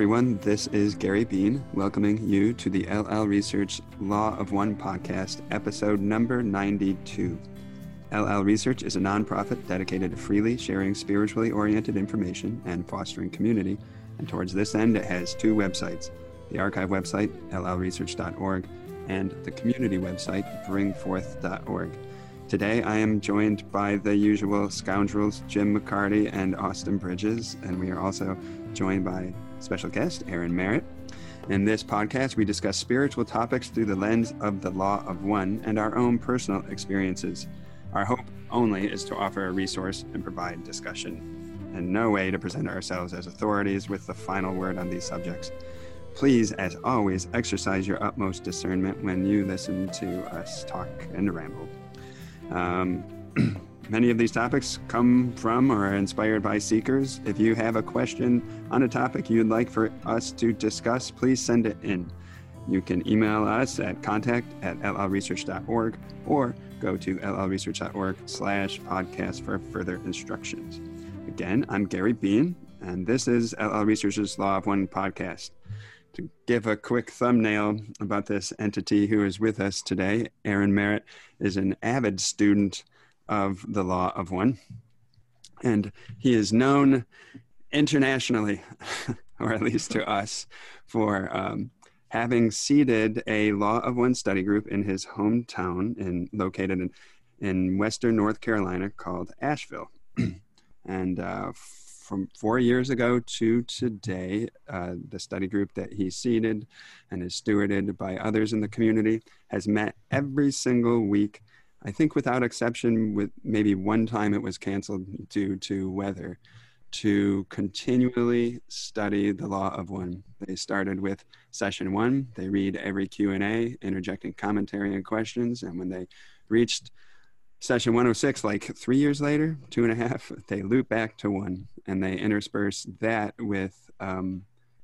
Everyone. This is Gary Bean welcoming you to the LL Research Law of One podcast, episode number 92. LL Research is a nonprofit dedicated to freely sharing spiritually oriented information and fostering community. And towards this end, it has two websites the archive website, llresearch.org, and the community website, bring4th.org. Today, I am joined by the usual scoundrels, Jim McCarty and Austin Bridges, and we are also joined by special guest, Aaron Merritt. In this podcast, we discuss spiritual topics through the lens of the law of one and our own personal experiences. Our hope only is to offer a resource and provide discussion, and no way to present ourselves as authorities with the final word on these subjects. Please, as always, exercise your utmost discernment when you listen to us talk and ramble. Um, many of these topics come from or are inspired by seekers. If you have a question on a topic you'd like for us to discuss, please send it in. You can email us at contact at llresearch.org or go to llresearch.org slash podcast for further instructions. Again, I'm Gary Bean, and this is LL Research's Law of One podcast. To give a quick thumbnail about this entity who is with us today, Aaron Merritt is an avid student of the Law of One, and he is known internationally, or at least to us, for um, having seeded a Law of One study group in his hometown, in located in in Western North Carolina, called Asheville, and uh, from four years ago to today, uh, the study group that he seeded and is stewarded by others in the community has met every single week. I think without exception, with maybe one time it was canceled due to weather, to continually study the law of one. They started with session one. They read every Q and A, interjecting commentary and questions, and when they reached session 106 like three years later two and a half they loop back to one and they intersperse that with um,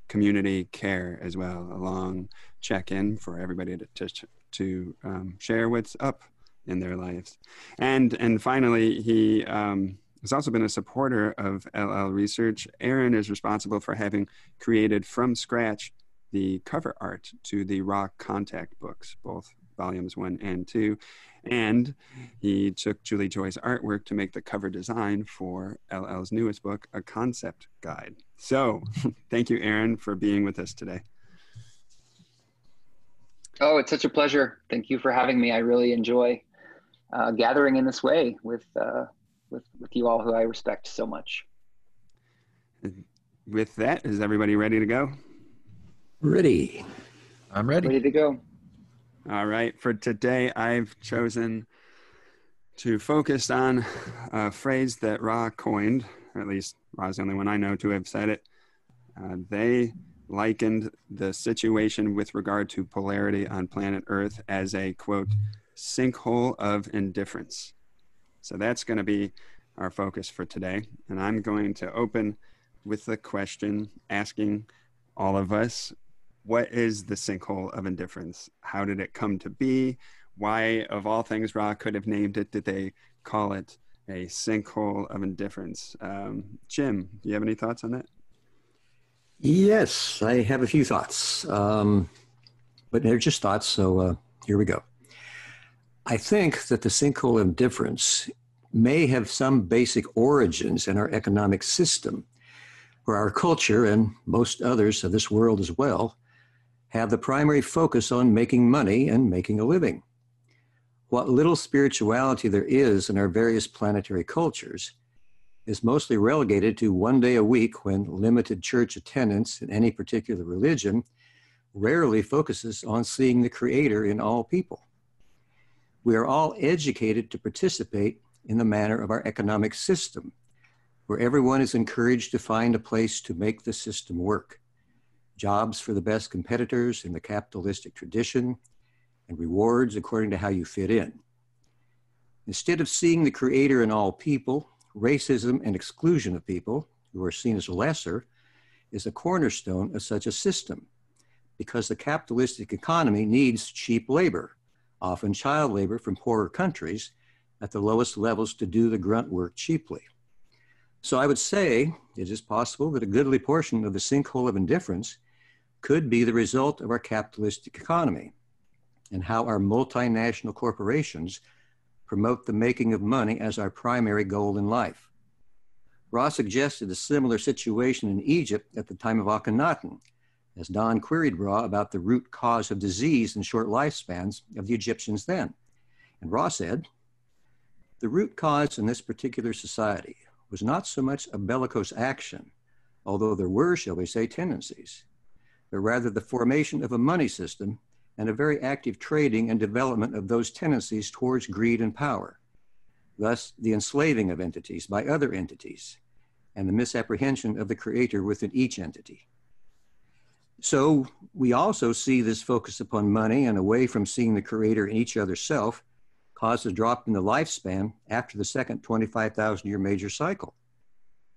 community care as well a long check-in for everybody to, to, to um, share what's up in their lives and and finally he um, has also been a supporter of ll research aaron is responsible for having created from scratch the cover art to the rock contact books both volumes one and two. And he took Julie Joy's artwork to make the cover design for LL's newest book, A Concept Guide. So thank you, Aaron, for being with us today. Oh, it's such a pleasure. Thank you for having me. I really enjoy uh, gathering in this way with, uh, with, with you all who I respect so much. With that, is everybody ready to go? Ready. I'm ready. Ready to go. All right, for today, I've chosen to focus on a phrase that Ra coined, or at least Ra's the only one I know to have said it. Uh, they likened the situation with regard to polarity on planet Earth as a quote, sinkhole of indifference. So that's going to be our focus for today. And I'm going to open with the question asking all of us what is the sinkhole of indifference? How did it come to be? Why, of all things, Ra could have named it, did they call it a sinkhole of indifference? Um, Jim, do you have any thoughts on that? Yes, I have a few thoughts, um, but they're just thoughts, so uh, here we go. I think that the sinkhole of indifference may have some basic origins in our economic system, where our culture and most others of this world as well have the primary focus on making money and making a living. What little spirituality there is in our various planetary cultures is mostly relegated to one day a week when limited church attendance in any particular religion rarely focuses on seeing the Creator in all people. We are all educated to participate in the manner of our economic system, where everyone is encouraged to find a place to make the system work jobs for the best competitors in the capitalistic tradition, and rewards according to how you fit in. Instead of seeing the creator in all people, racism and exclusion of people who are seen as lesser is a cornerstone of such a system because the capitalistic economy needs cheap labor, often child labor from poorer countries, at the lowest levels to do the grunt work cheaply. So I would say it is possible that a goodly portion of the sinkhole of indifference could be the result of our capitalistic economy and how our multinational corporations promote the making of money as our primary goal in life. Ra's suggested a similar situation in Egypt at the time of Akhenaten, as Don queried Ra about the root cause of disease and short lifespans of the Egyptians then. And Ra said, the root cause in this particular society was not so much a bellicose action, although there were, shall we say, tendencies, but rather the formation of a money system and a very active trading and development of those tendencies towards greed and power. Thus, the enslaving of entities by other entities and the misapprehension of the creator within each entity. So, we also see this focus upon money and away from seeing the creator in each other's self cause a drop in the lifespan after the second 25,000 year major cycle.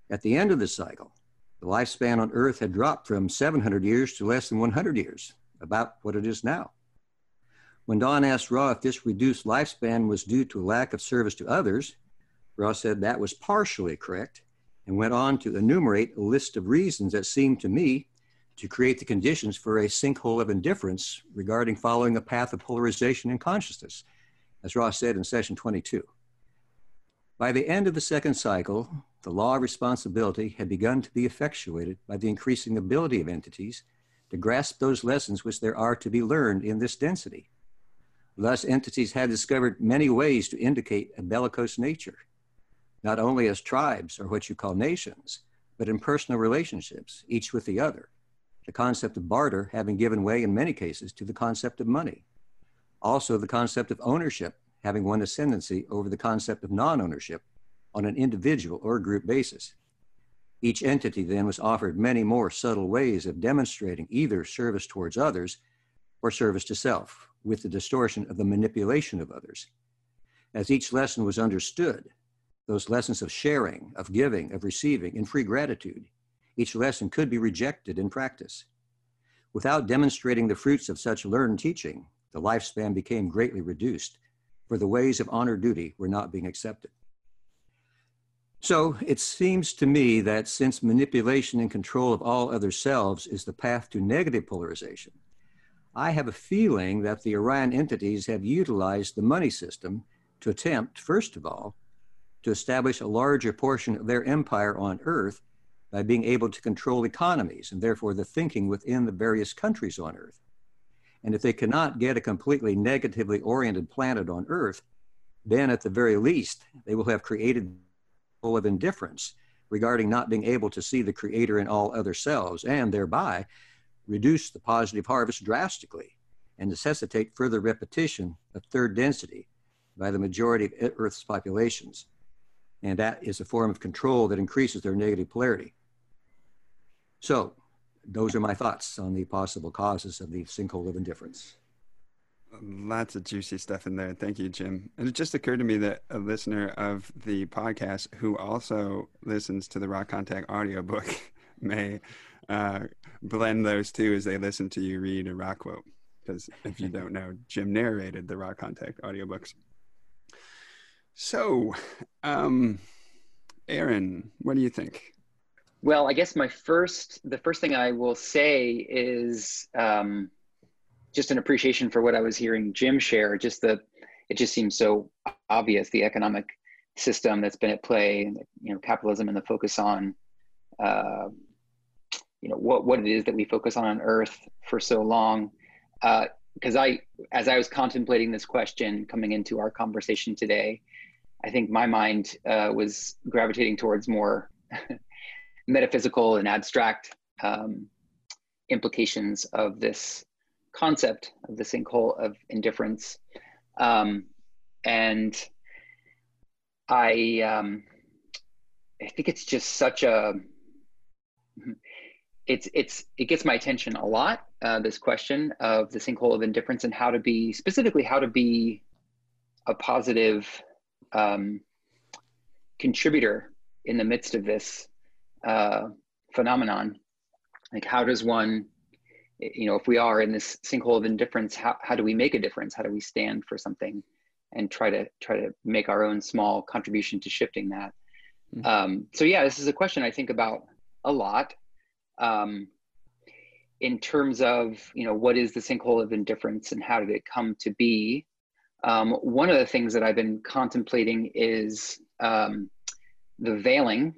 At the end of the cycle, the lifespan on Earth had dropped from 700 years to less than 100 years, about what it is now. When Don asked Ra if this reduced lifespan was due to a lack of service to others, Ra said that was partially correct and went on to enumerate a list of reasons that seemed to me to create the conditions for a sinkhole of indifference regarding following a path of polarization in consciousness, as Ra's said in session 22. By the end of the second cycle, the law of responsibility had begun to be effectuated by the increasing ability of entities to grasp those lessons which there are to be learned in this density. Thus, entities had discovered many ways to indicate a bellicose nature, not only as tribes or what you call nations, but in personal relationships, each with the other. The concept of barter having given way in many cases to the concept of money. Also, the concept of ownership having won ascendancy over the concept of non ownership on an individual or group basis. Each entity then was offered many more subtle ways of demonstrating either service towards others or service to self, with the distortion of the manipulation of others. As each lesson was understood, those lessons of sharing, of giving, of receiving, in free gratitude, each lesson could be rejected in practice. Without demonstrating the fruits of such learned teaching, the lifespan became greatly reduced, for the ways of honor duty were not being accepted. So it seems to me that since manipulation and control of all other selves is the path to negative polarization, I have a feeling that the Orion entities have utilized the money system to attempt, first of all, to establish a larger portion of their empire on Earth by being able to control economies and therefore the thinking within the various countries on Earth. And if they cannot get a completely negatively oriented planet on Earth, then at the very least, they will have created full of indifference regarding not being able to see the creator in all other selves and thereby reduce the positive harvest drastically and necessitate further repetition of third density by the majority of Earth's populations. And that is a form of control that increases their negative polarity. So, those are my thoughts on the possible causes of the sinkhole of indifference. Lots of juicy stuff in there. Thank you, Jim. And it just occurred to me that a listener of the podcast who also listens to the Ra Contact audiobook may uh, blend those two as they listen to you read a Ra quote. Because if you don't know, Jim narrated the Ra Contact audiobooks. So, um, Aaron, what do you think? Well, I guess my first, the first thing I will say is, um, just an appreciation for what I was hearing Jim share. Just the, it just seems so obvious the economic system that's been at play, you know, capitalism and the focus on, uh, you know, what what it is that we focus on on Earth for so long. Because uh, I, as I was contemplating this question coming into our conversation today, I think my mind uh, was gravitating towards more metaphysical and abstract um, implications of this concept of the sinkhole of indifference. Um, and I, um, I think it's just such a, it's, it's, it gets my attention a lot, uh, this question of the sinkhole of indifference and how to be, specifically how to be a positive um, contributor in the midst of this uh, phenomenon. Like how does one you know, if we are in this sinkhole of indifference, how, how do we make a difference? How do we stand for something and try to try to make our own small contribution to shifting that? Hmm. Um, so yeah, this is a question I think about a lot. Um, in terms of you know what is the sinkhole of indifference and how did it come to be? Um, one of the things that I've been contemplating is um, the veiling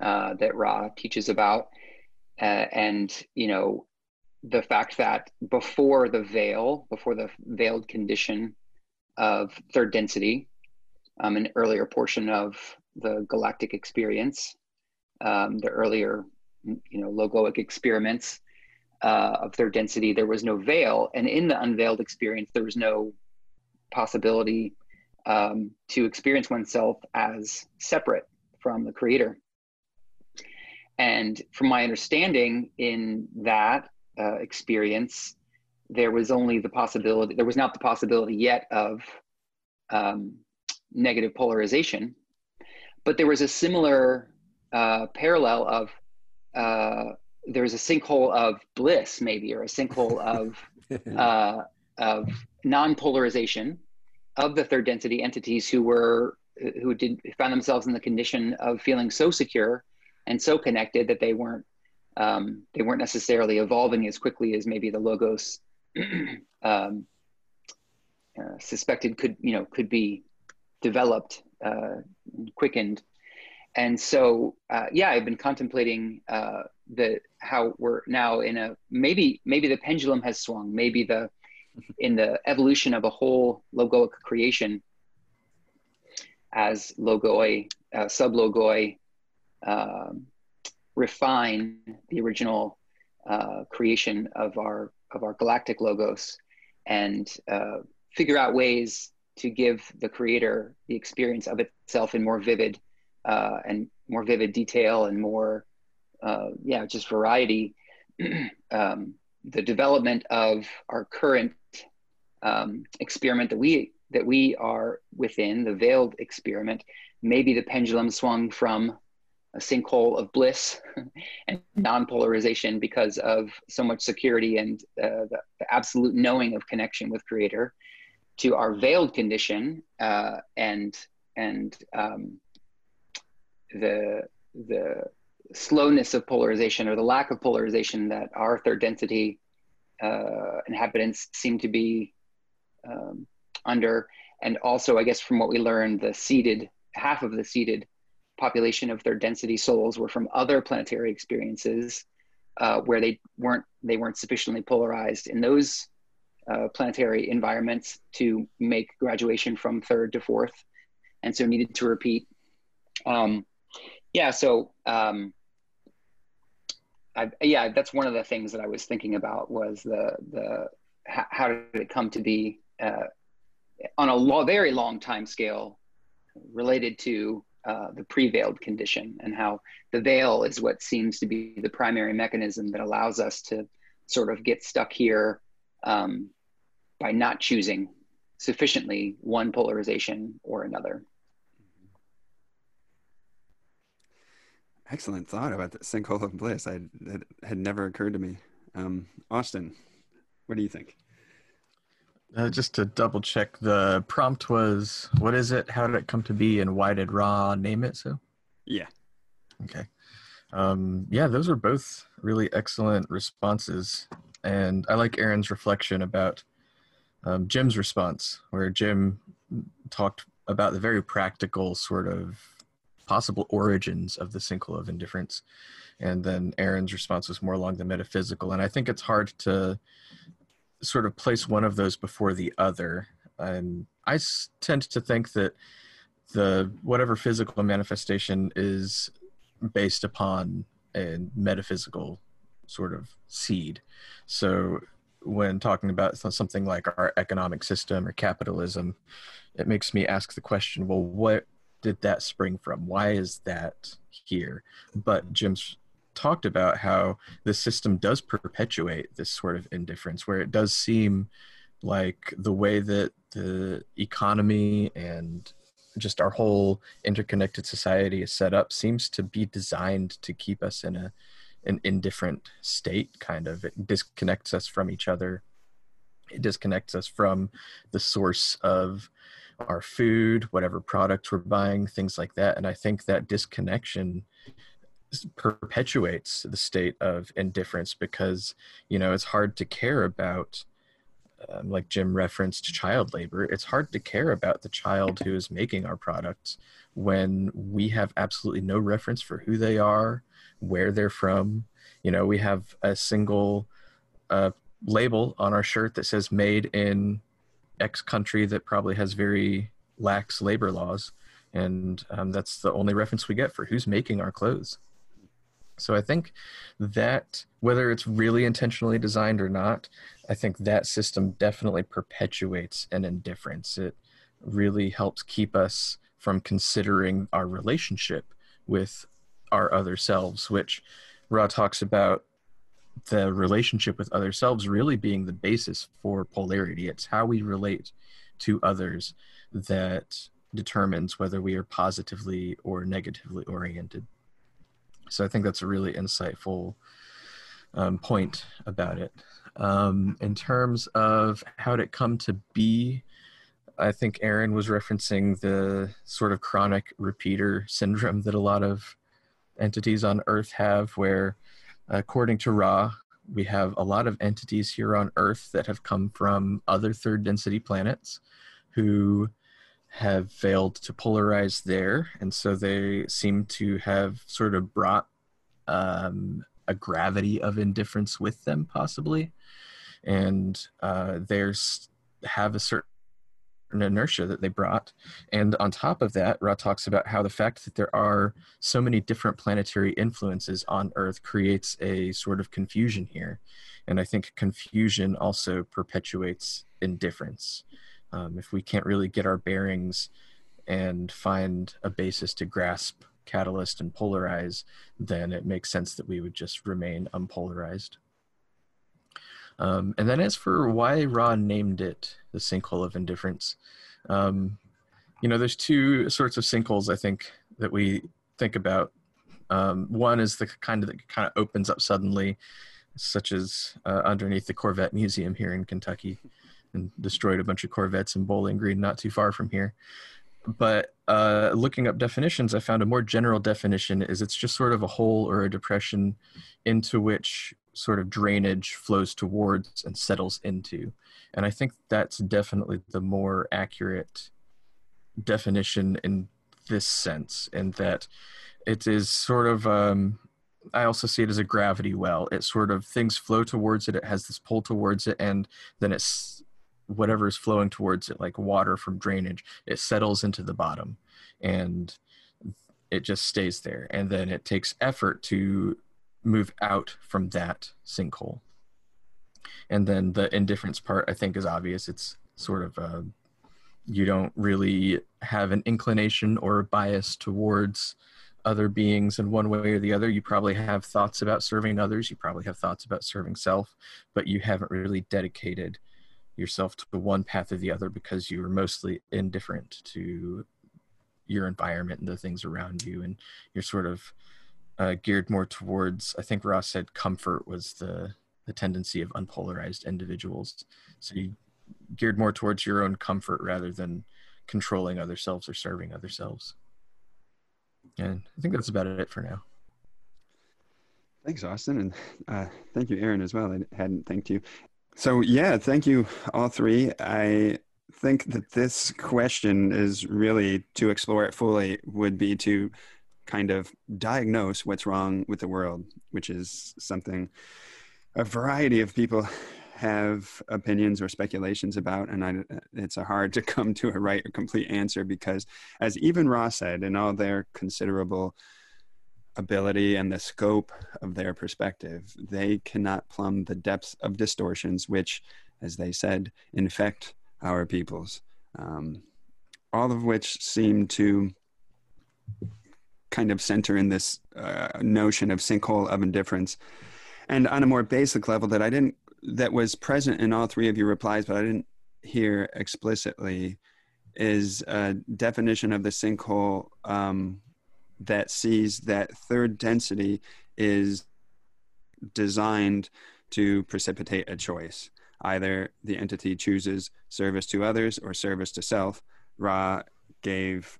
uh, that Ra teaches about, uh, and you know the fact that before the veil, before the veiled condition of third density, um, an earlier portion of the galactic experience, um, the earlier, you know, logoic experiments uh, of third density, there was no veil, and in the unveiled experience, there was no possibility um, to experience oneself as separate from the creator. And from my understanding, in that uh, experience, there was only the possibility, there was not the possibility yet of um, negative polarization, but there was a similar uh, parallel of uh, there was a sinkhole of bliss, maybe, or a sinkhole of uh, of non-polarization of the third density entities who were who did found themselves in the condition of feeling so secure and so connected that they weren't um, they weren't necessarily evolving as quickly as maybe the logos um, uh, suspected could you know could be developed uh, quickened. And so uh, yeah i've been contemplating uh, the how we're now in a maybe maybe the pendulum has swung maybe the in the evolution of a whole logoic creation as logoi uh, sublogoi um, refine the original uh, creation of our of our galactic logos and uh, figure out ways to give the creator the experience of itself in more vivid uh, and more vivid detail and more uh, yeah just variety. Um, the development of our current um, experiment that we that we are within the veiled experiment maybe the pendulum swung from a sinkhole of bliss and non-polarization because of so much security and uh, the, the, absolute knowing of connection with creator to our veiled condition uh, and and um, the the slowness of polarization or the lack of polarization that our third density uh, inhabitants seem to be um, under. And also i guess from what we learned the seated half of the seeded population of third density souls were from other planetary experiences uh, where they weren't they weren't sufficiently polarized in those uh, planetary environments to make graduation from third to fourth, and so needed to repeat. Um, yeah, so um, I, yeah, that's one of the things that I was thinking about was the the how, how did it come to be uh, on a lo- very long time scale related to uh, the pre-veiled condition and how the veil is what seems to be the primary mechanism that allows us to sort of get stuck here um, by not choosing sufficiently one polarization or another. Excellent thought about the sinkhole of bliss. I had never occurred to me. Um, Austin, what do you think? Uh, just to double check, the prompt was what is it? How did it come to be? And why did Ra name it so? Yeah. Okay. Um, yeah, those are both really excellent responses. And I like Aaron's reflection about um, Jim's response, where Jim talked about the very practical sort of possible origins of the sinkhole of indifference. And then Aaron's response was more along the metaphysical. And I think it's hard to sort of place one of those before the other. And I tend to think that the whatever physical manifestation is based upon a metaphysical sort of seed. So when talking about something like our economic system or capitalism, it makes me ask the question, well, what did that spring from? Why is that here? But Jim's talked about how the system does perpetuate this sort of indifference, where it does seem like the way that the economy and just our whole interconnected society is set up seems to be designed to keep us in a an indifferent state kind of it disconnects us from each other it disconnects us from the source of our food, whatever products we're buying, things like that. And I think that disconnection perpetuates the state of indifference because you know it's hard to care about um, like jim referenced child labor. It's hard to care about the child who is making our products when we have absolutely no reference for who they are where they're from. You know we have a single uh, label on our shirt that says made in x country that probably has very lax labor laws. And um, that's the only reference we get for who's making our clothes so I think that whether it's really intentionally designed or not, I think that system definitely perpetuates an indifference. It really helps keep us from considering our relationship with our other selves, which Ra talks about the relationship with other selves really being the basis for polarity. It's how we relate to others that determines whether we are positively or negatively oriented. So I think that's a really insightful um, point about it. Um, in terms of how did it come to be, I think Aaron was referencing the sort of chronic repeater syndrome that a lot of entities on Earth have, where according to Ra, we have a lot of entities here on Earth that have come from other third density planets who have failed to polarize there, and so they seem to have sort of brought um, a gravity of indifference with them, possibly, and uh, there's have a certain inertia that they brought. And on top of that, Ra talks about how the fact that there are so many different planetary influences on Earth creates a sort of confusion here. And I think confusion also perpetuates indifference um, if we can't really get our bearings and find a basis to grasp catalyst and polarize then it makes sense that we would just remain unpolarized. Um, and then as for why Ra named it the sinkhole of indifference um, you know there's two sorts of sinkholes i think that we think about. Um, one is the kind of that kind of opens up suddenly such as uh, underneath the corvette museum here in kentucky and destroyed a bunch of Corvettes in Bowling Green, not too far from here. But uh, looking up definitions, I found a more general definition is it's just sort of a hole or a depression into which sort of drainage flows towards and settles into. And I think that's definitely the more accurate definition in this sense, in that it is sort of um, I also see it as a gravity well. It sort of things flow towards it. It has this pull towards it, and then it's whatever is flowing towards it, like water from drainage, it settles into the bottom and it just stays there. And then it takes effort to move out from that sinkhole. And then the indifference part, I think, is obvious. It's sort of uh, you don't really have an inclination or a bias towards other beings in one way or the other. You probably have thoughts about serving others. You probably have thoughts about serving self, but you haven't really dedicated yourself to the one path or the other because you're mostly indifferent to your environment and the things around you and you're sort of uh, geared more towards i think Ra's said comfort was the the tendency of unpolarized individuals so you geared more towards your own comfort rather than controlling other selves or serving other selves and i think that's about it for now Thanks, Austin, and uh, thank you, Aaron, as well. I hadn't thanked you. So, yeah, thank you, all three. I think that this question is really to explore it fully would be to kind of diagnose what's wrong with the world, which is something a variety of people have opinions or speculations about, and I, it's hard to come to a right or complete answer because, as even Ra's said, in all their considerable ability and the scope of their perspective. They cannot plumb the depths of distortions which, as they said, infect our peoples. Um, all of which seem to kind of center in this uh, notion of sinkhole of indifference. And on a more basic level, that I didn't, that was present in all three of your replies, but I didn't hear explicitly, is a definition of the sinkhole um, that sees that third density is designed to precipitate a choice. Either the entity chooses service to others or service to self, Ra gave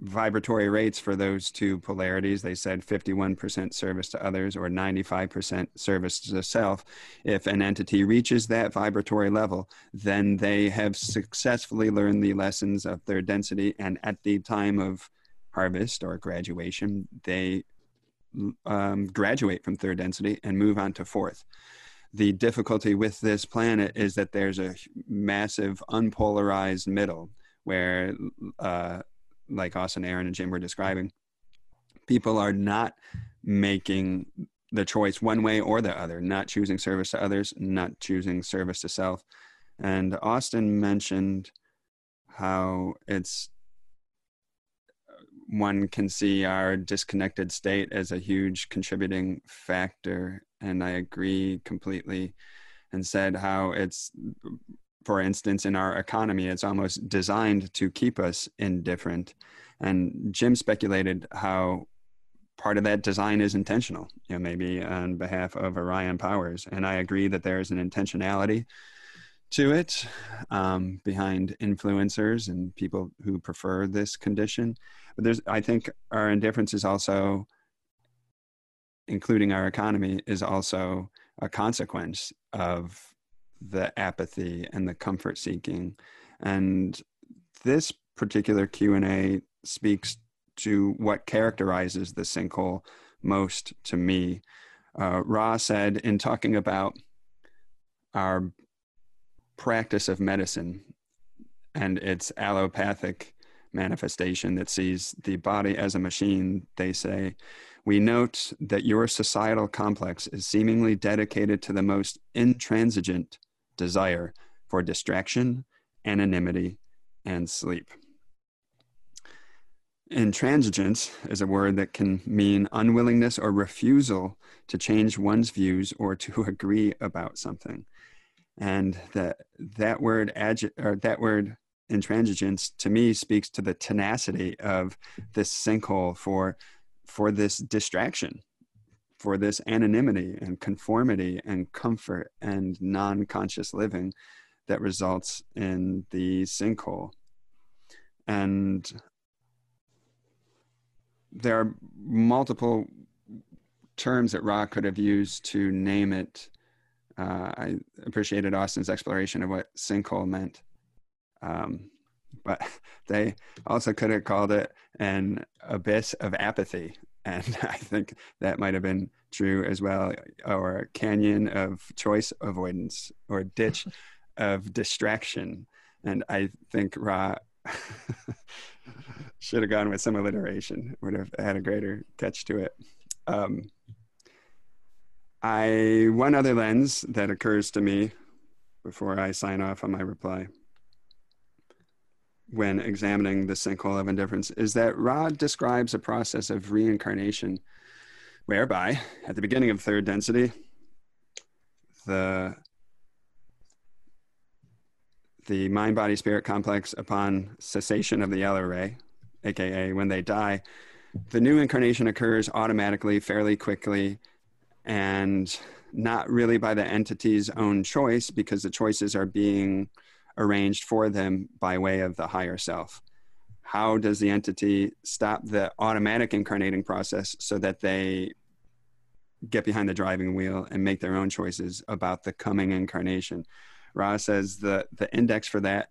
vibratory rates for those two polarities. They said 51% service to others or 95% service to self. If an entity reaches that vibratory level, then they have successfully learned the lessons of third density. And at the time of harvest or graduation, they um, graduate from third density and move on to fourth. The difficulty with this planet is that there's a massive unpolarized middle where uh, like Austin, Aaron, and Jim were describing, people are not making the choice one way or the other, not choosing service to others, not choosing service to self. And Austin mentioned how it's one can see our disconnected state as a huge contributing factor. And I agree completely. And said how it's for instance, in our economy, it's almost designed to keep us indifferent. And Jim speculated how part of that design is intentional, you know, maybe on behalf of Orion Powers. And I agree that there's an intentionality to it um, behind influencers and people who prefer this condition. But there's, I think, our indifference is also, including our economy, is also a consequence of the apathy and the comfort seeking and this particular q&a speaks to what characterizes the sinkhole most to me uh, ra said in talking about our practice of medicine and its allopathic manifestation that sees the body as a machine, they say, we note that your societal complex is seemingly dedicated to the most intransigent desire for distraction, anonymity, and sleep. Intransigence is a word that can mean unwillingness or refusal to change one's views or to agree about something. And that that word agi- or that word intransigence to me speaks to the tenacity of this sinkhole for for this distraction for this anonymity and conformity and comfort and non conscious living that results in the sinkhole. And there are multiple terms that Ra could have used to name it. Uh, I appreciated Austin's exploration of what sinkhole meant. Um, but they also could have called it an abyss of apathy and I think that might have been true as well, or canyon of choice avoidance, or ditch of distraction. And I think Ra should have gone with some alliteration, would have had a greater catch to it. Um, I one other lens that occurs to me before I sign off on my reply when examining the sinkhole of indifference is that Ra describes a process of reincarnation whereby, at the beginning of third density, the the mind body spirit complex upon cessation of the L ray, aka when they die, the new incarnation occurs automatically, fairly quickly, and not really by the entity's own choice because the choices are being arranged for them by way of the higher self. How does the entity stop the automatic incarnating process so that they get behind the driving wheel and make their own choices about the coming incarnation? Ra says the, the index for that,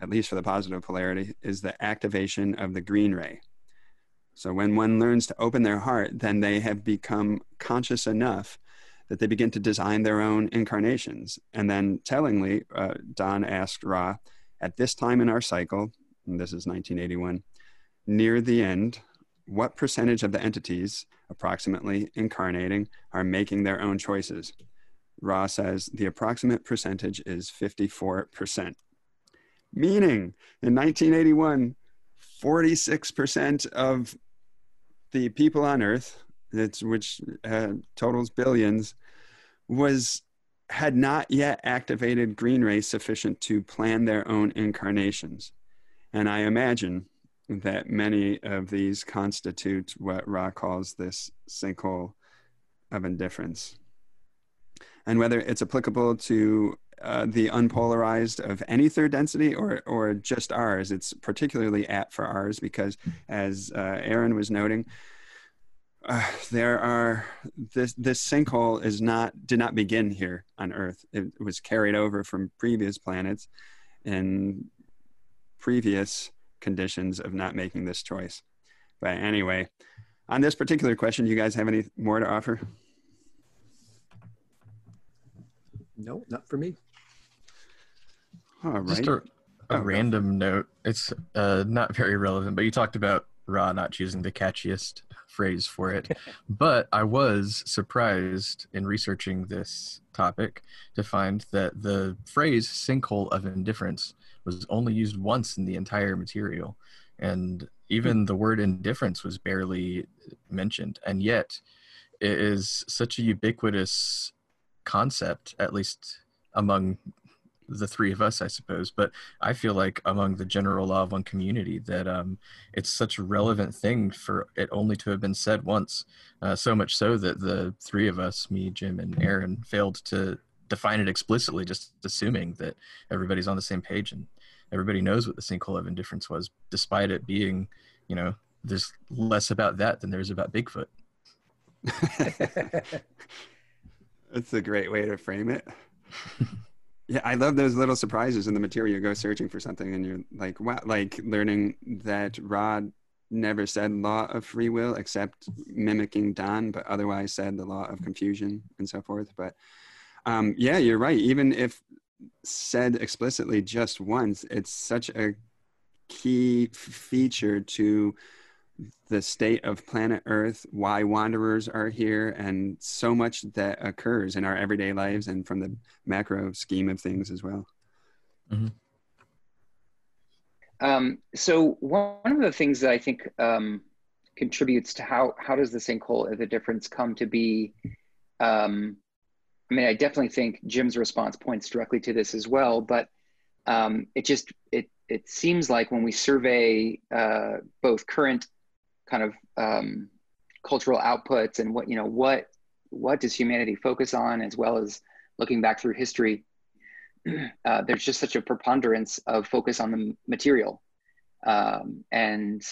at least for the positive polarity, is the activation of the green ray. So when one learns to open their heart, then they have become conscious enough that they begin to design their own incarnations. And then tellingly, uh, Don asked Ra, at this time in our cycle, and this is 1981, near the end, what percentage of the entities approximately incarnating are making their own choices? Ra says the approximate percentage is 54%. Meaning, in 1981, 46% of the people on Earth which uh, totals billions, was had not yet activated green rays sufficient to plan their own incarnations. And I imagine that many of these constitute what Ra calls this sinkhole of indifference. And whether it's applicable to uh, the unpolarized of any third density or or just ours. It's particularly apt for ours because, as uh, Aaron was noting, uh, there are this this sinkhole is not did not begin here on Earth. It was carried over from previous planets and previous conditions of not making this choice. But anyway, on this particular question, do you guys have any more to offer? No, not for me. All right. Just a, a Oh, random note. It's uh, not very relevant, but you talked about Ra not choosing the catchiest phrase for it. but I was surprised in researching this topic to find that the phrase sinkhole of indifference was only used once in the entire material. And even the word indifference was barely mentioned. And yet, it is such a ubiquitous concept, at least among the three of us, I suppose. But I feel like among the general law of one community that um, it's such a relevant thing for it only to have been said once. Uh, so much so that the three of us, me, Jim, and Aaron, failed to define it explicitly, just assuming that everybody's on the same page and everybody knows what the sinkhole of indifference was, despite it being, you know, there's less about that than there's about Bigfoot. That's a great way to frame it. yeah, I love those little surprises in the material. You go searching for something and you're like, wow, like learning that Ra never said law of free will except mimicking Don, but otherwise said the law of confusion and so forth. But um, yeah, you're right. Even if said explicitly just once, it's such a key feature to the state of planet Earth, why wanderers are here, and so much that occurs in our everyday lives and from the macro scheme of things as well. Um, so one of the things that I think um, contributes to how how does the sinkhole of the difference come to be? Um, I mean, I definitely think Jim's response points directly to this as well, but um, it just it it seems like when we survey uh, both current kind of um, cultural outputs and what you know what what does humanity focus on, as well as looking back through history, uh, there's just such a preponderance of focus on the material. Um, and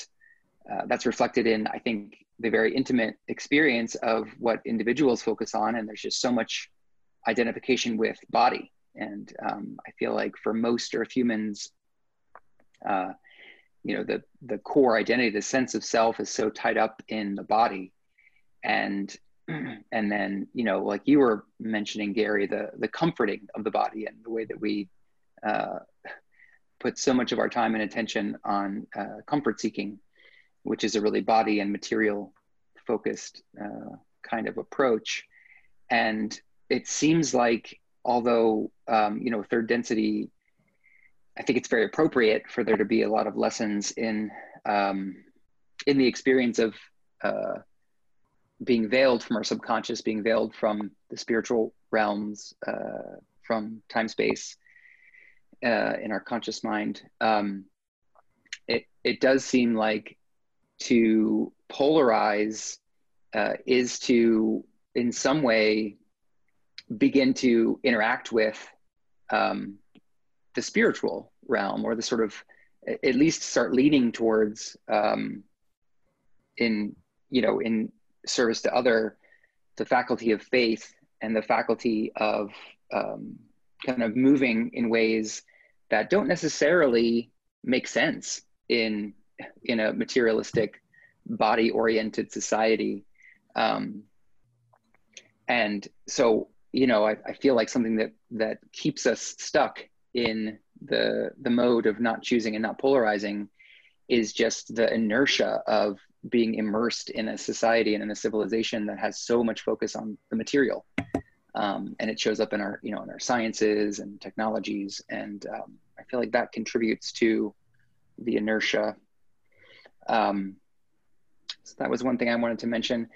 uh, that's reflected in, I think, the very intimate experience of what individuals focus on. And there's just so much identification with body. And um, I feel like for most Earth humans, uh, you know, the, the core identity, the sense of self is so tied up in the body. And and then you know like you were mentioning gary the the comforting of the body and the way that we uh, put so much of our time and attention on uh, comfort seeking which is a really body and material focused uh, kind of approach and it seems like although um, you know third density i think it's very appropriate for there to be a lot of lessons in um, in the experience of uh, being veiled from our subconscious, being veiled from the spiritual realms, uh, from time space uh, in our conscious mind. Um, it, it does seem like to polarize uh, is to, in some way, begin to interact with um, the spiritual realm or the sort of, at least start leaning towards um, in, you know, in service to other, the faculty of faith and the faculty of um, kind of moving in ways that don't necessarily make sense in in a materialistic, body-oriented society. Um, and so, you know, I, I feel like something that that keeps us stuck in the the mode of not choosing and not polarizing is just the inertia of being immersed in a society and in a civilization that has so much focus on the material. Um, and it shows up in our you know in our sciences and technologies. And um, i feel like that contributes to the inertia. Um, so that was one thing i wanted to mention.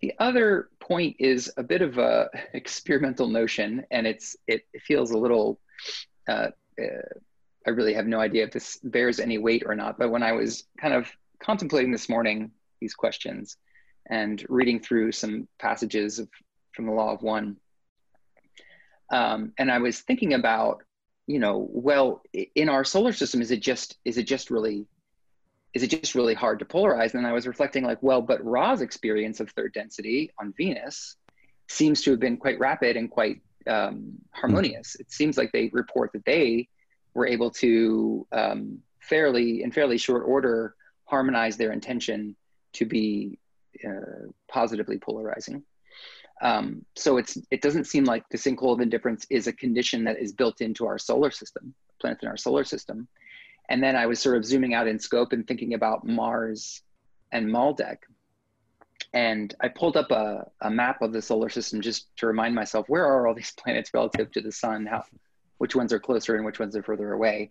The other point is a bit of a experimental notion and it's it, it feels a little uh, uh, I really have no idea if this bears any weight or not. But when I was kind of contemplating this morning these questions and reading through some passages of, from the Law of One, Um, and I was thinking about, you know, well, in our solar system, is it just is it just really is it just really hard to polarize? And I was reflecting like, well, but Ra's experience of third density on Venus seems to have been quite rapid and quite um, harmonious. Mm-hmm. It seems like they report that they were able to um, fairly in fairly short order harmonize their intention to be uh, positively polarizing. Um, so it's it doesn't seem like the sinkhole of indifference is a condition that is built into our solar system, planets in our solar system. And then I was sort of zooming out in scope and thinking about Mars and Maldek. And I pulled up a, a map of the solar system just to remind myself where are all these planets relative to the sun? How, which ones are closer and which ones are further away?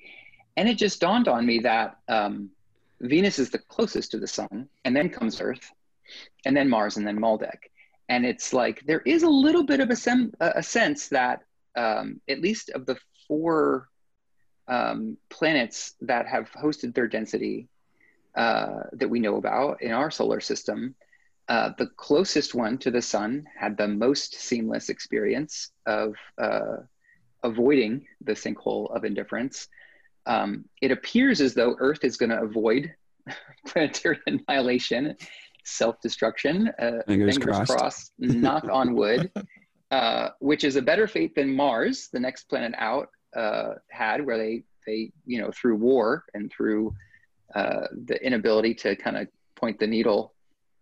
And it just dawned on me that um, Venus is the closest to the sun, and then comes Earth, and then Mars, and then Maldek. And it's like there is a little bit of a, sem- a sense that um, at least of the four um, planets that have hosted third density uh, that we know about in our solar system, uh, the closest one to the sun had the most seamless experience of uh, avoiding the sinkhole of indifference. Um, it appears as though Earth is going to avoid planetary annihilation, self destruction. Uh, fingers, fingers crossed. crossed knock on wood, uh, which is a better fate than Mars, the next planet out, uh, had, where they they you know through war and through uh, the inability to kind of point the needle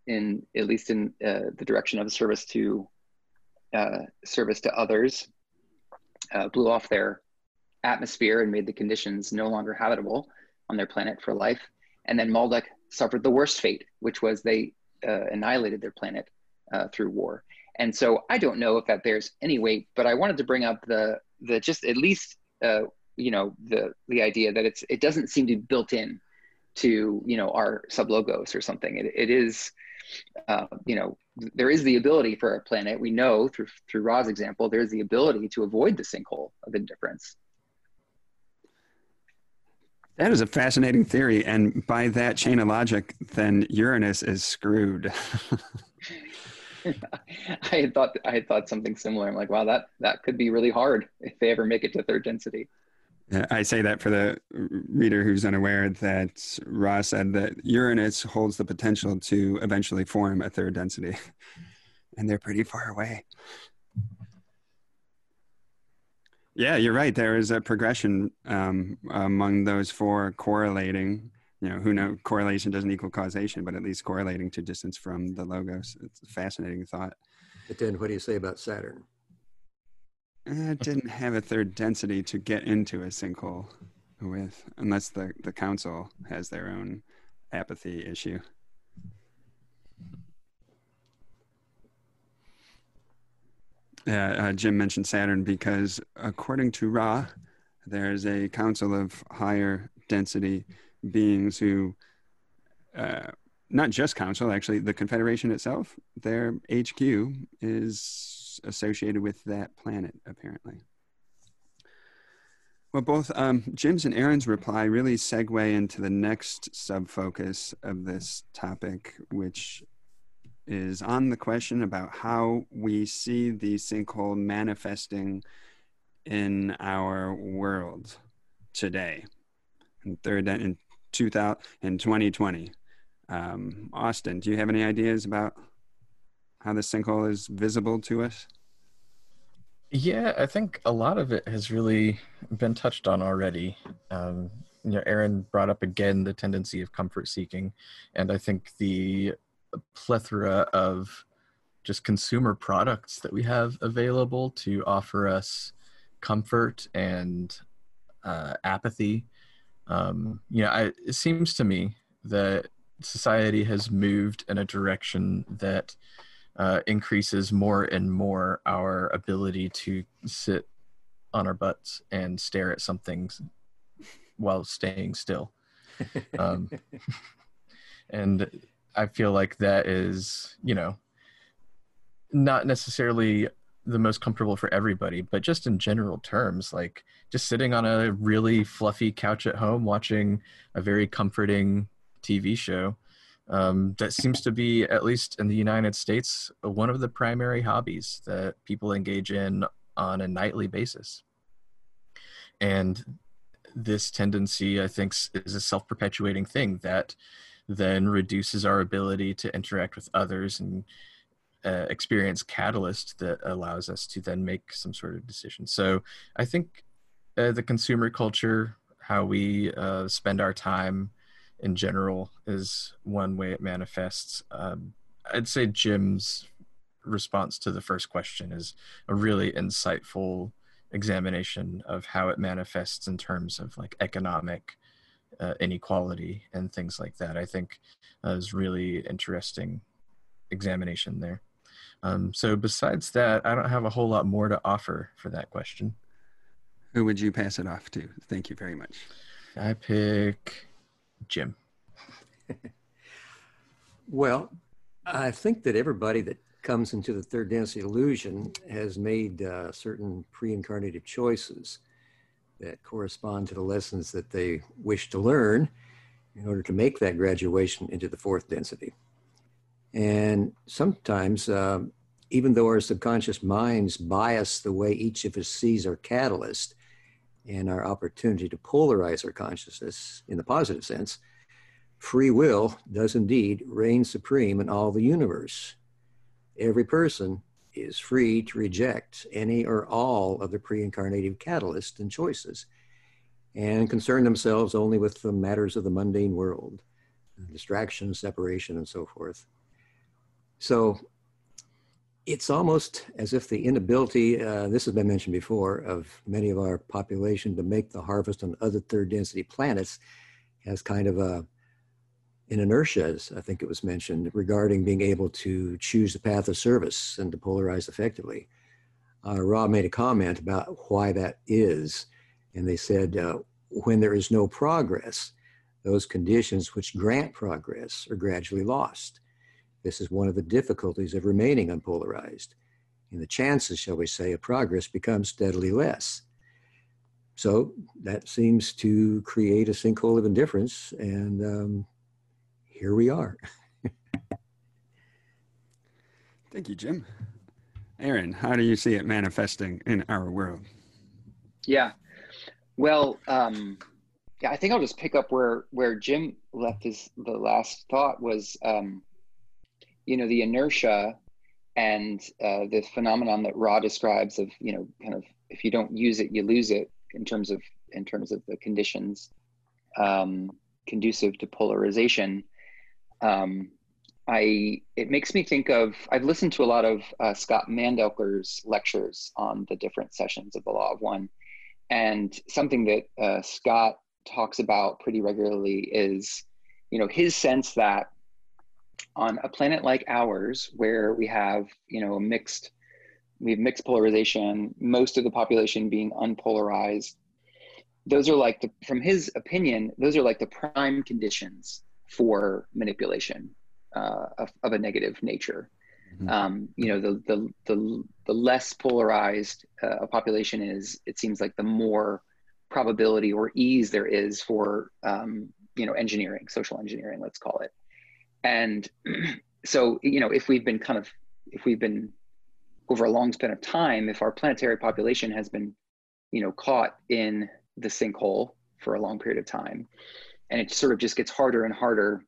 in at least in uh, the direction of service to uh, service to others, uh, blew off their atmosphere and made the conditions no longer habitable on their planet for life. And then Maldek suffered the worst fate, which was they uh, annihilated their planet through war. And so I don't know if that bears any weight, but I wanted to bring up the the just at least uh, you know the the idea that it's it doesn't seem to be built in to you know our sublogos or something. It, it is uh, you know there is the ability for a planet we know through through Ra's example there's the ability to avoid the sinkhole of indifference. That is a fascinating theory, and by that chain of logic, then Uranus is screwed. I had thought I had thought something similar. I'm like, wow, that that could be really hard if they ever make it to third density. I say that for the reader who's unaware that Ra said that Uranus holds the potential to eventually form a third density, and they're pretty far away. Yeah, you're right. There is a progression um, among those four correlating you know, who know correlation doesn't equal causation, but at least correlating to distance from the logos. It's a fascinating thought. But then what do you say about Saturn? It didn't have a third density to get into a sinkhole with, unless the, the council has their own apathy issue. Yeah, uh, Jim mentioned Saturn because according to Ra, there's a council of higher density beings who, uh, not just council, actually, the Confederation itself, their HQ is associated with that planet, apparently. Well, both um, Jim's and Aaron's reply really segue into the next subfocus of this topic, which is on the question about how we see the sinkhole manifesting in our world today. And third, in 2000 in 2020. Um, Austin, do you have any ideas about how the sinkhole is visible to us? Yeah, I think a lot of it has really been touched on already. Um, you know, Aaron brought up again the tendency of comfort seeking, and I think the plethora of just consumer products that we have available to offer us comfort and uh, apathy um, you know, I, it seems to me that society has moved in a direction that uh, increases more and more our ability to sit on our butts and stare at something while staying still. Um, and I feel like that is, you know, not necessarily the most comfortable for everybody, but just in general terms, like just sitting on a really fluffy couch at home watching a very comforting TV show. Um, that seems to be, at least in the United States, one of the primary hobbies that people engage in on a nightly basis. And this tendency, I think, is a self perpetuating thing that then reduces our ability to interact with others and uh, experience catalyst that allows us to then make some sort of decision. So I think uh, the consumer culture, how we uh, spend our time in general, is one way it manifests. Um, I'd say Jim's response to the first question is a really insightful examination of how it manifests in terms of like economic uh, inequality and things like that. I think uh, is really interesting examination there. Um, so besides that, I don't have a whole lot more to offer for that question. Who would you pass it off to? Thank you very much. I pick Jim. well, I think that everybody that comes into the third density illusion has made uh, certain pre-incarnative choices that correspond to the lessons that they wish to learn in order to make that graduation into the fourth density. And sometimes, uh, even though our subconscious minds bias the way each of us sees our catalyst and our opportunity to polarize our consciousness in the positive sense, free will does indeed reign supreme in all the universe. Every person is free to reject any or all of the pre incarnative catalysts and choices and concern themselves only with the matters of the mundane world, distraction, separation, and so forth. So it's almost as if the inability, uh, this has been mentioned before, of many of our population to make the harvest on other third density planets has kind of a an inertia, as I think it was mentioned, regarding being able to choose the path of service and to polarize effectively. Uh, Ra made a comment about why that is, and they said uh, when there is no progress, those conditions which grant progress are gradually lost. This is one of the difficulties of remaining unpolarized. And the chances, shall we say, of progress become steadily less. So that seems to create a sinkhole of indifference, and um, here we are. Thank you, Jim. Aaron, how do you see it manifesting in our world? Yeah, well, um, yeah, I think I'll just pick up where where Jim left his the last thought was um, you know the inertia and uh, the phenomenon that Ra describes of you know kind of if you don't use it you lose it in terms of in terms of the conditions um, conducive to polarization. Um, I it makes me think of I've listened to a lot of uh, Scott Mandelker's lectures on the different sessions of the Law of One, and something that uh, Scott talks about pretty regularly is you know his sense that on a planet like ours, where we have, you know, a mixed, we have mixed polarization, most of the population being unpolarized, those are like the, from his opinion, those are like the prime conditions for manipulation uh, of, of, a negative nature. Mm-hmm. Um, you know, the, the, the, the less polarized uh, a population is, it seems like the more probability or ease there is for, um, you know, engineering, social engineering, let's call it and so, you know, if we've been kind of, if we've been over a long span of time, if our planetary population has been, you know, caught in the sinkhole for a long period of time, and it sort of just gets harder and harder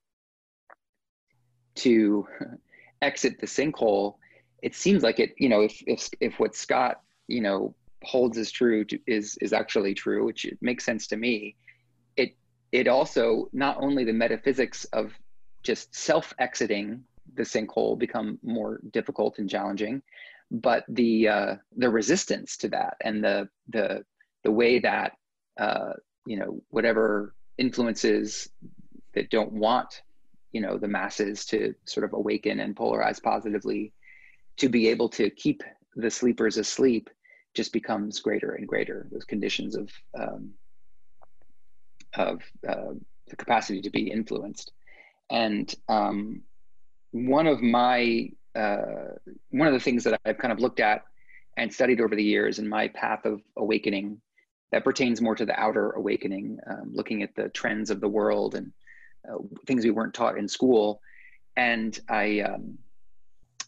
to exit the sinkhole, it seems like it, you know, if if if what Scott, you know, holds is true to, is is actually true, which it makes sense to me. It it also not only the metaphysics of just self exiting the sinkhole become more difficult and challenging. But the uh, the resistance to that and the the the way that uh, you know whatever influences that don't want you know the masses to sort of awaken and polarize positively to be able to keep the sleepers asleep just becomes greater and greater. Those conditions of um, of uh, the capacity to be influenced and um, one of my uh, one of the things that I've kind of looked at and studied over the years in my path of awakening that pertains more to the outer awakening, um, looking at the trends of the world and uh, things we weren't taught in school. And I, um,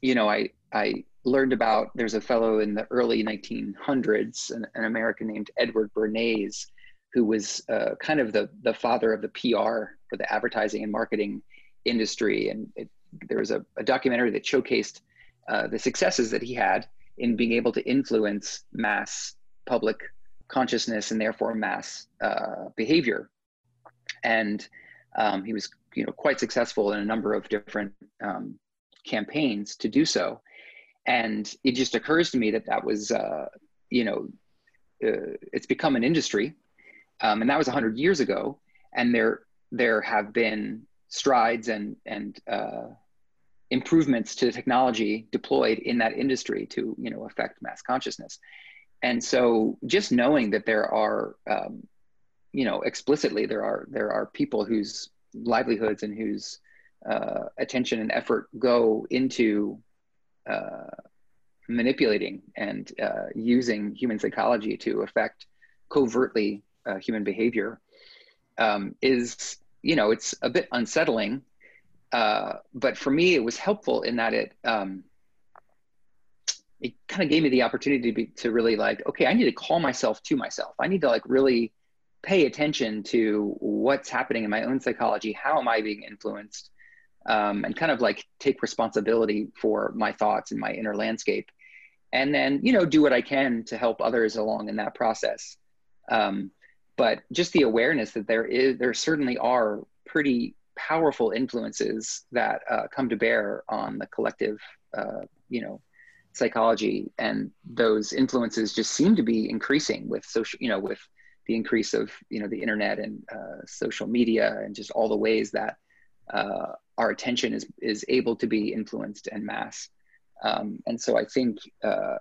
you know, I, I, learned about there's a fellow in the early 1900s, an, an American named Edward Bernays, who was uh, kind of the the father of the PR or the advertising and marketing industry. And it, there was a, a, documentary that showcased uh, the successes that he had in being able to influence mass public consciousness and therefore mass uh, behavior. And um, he was, you know, quite successful in a number of different um, campaigns to do so. And it just occurs to me that that was, uh, you know, uh, it's become an industry, um, and that was 100 years ago. And there there have been strides and and uh, improvements to technology deployed in that industry to you know affect mass consciousness. And so, just knowing that there are, um, you know, explicitly there are there are people whose livelihoods and whose uh, attention and effort go into uh, manipulating and uh, using human psychology to affect covertly uh, human behavior um, is you know it's a bit unsettling uh, but for me it was helpful in that it um, it kind of gave me the opportunity to be to really like okay i need to call myself to myself. I need to like really pay attention to what's happening in my own psychology. How am i being influenced? Um, and kind of like take responsibility for my thoughts and my inner landscape. And then you know do what i can to help others along in that process. Um, but just the awareness that there is there certainly are pretty powerful influences that uh, come to bear on the collective uh, you know psychology and those influences just seem to be increasing with social you know with the increase of you know the internet and uh, social media and just all the ways that uh, our attention is is able to be influenced en masse. Um, and so I think uh,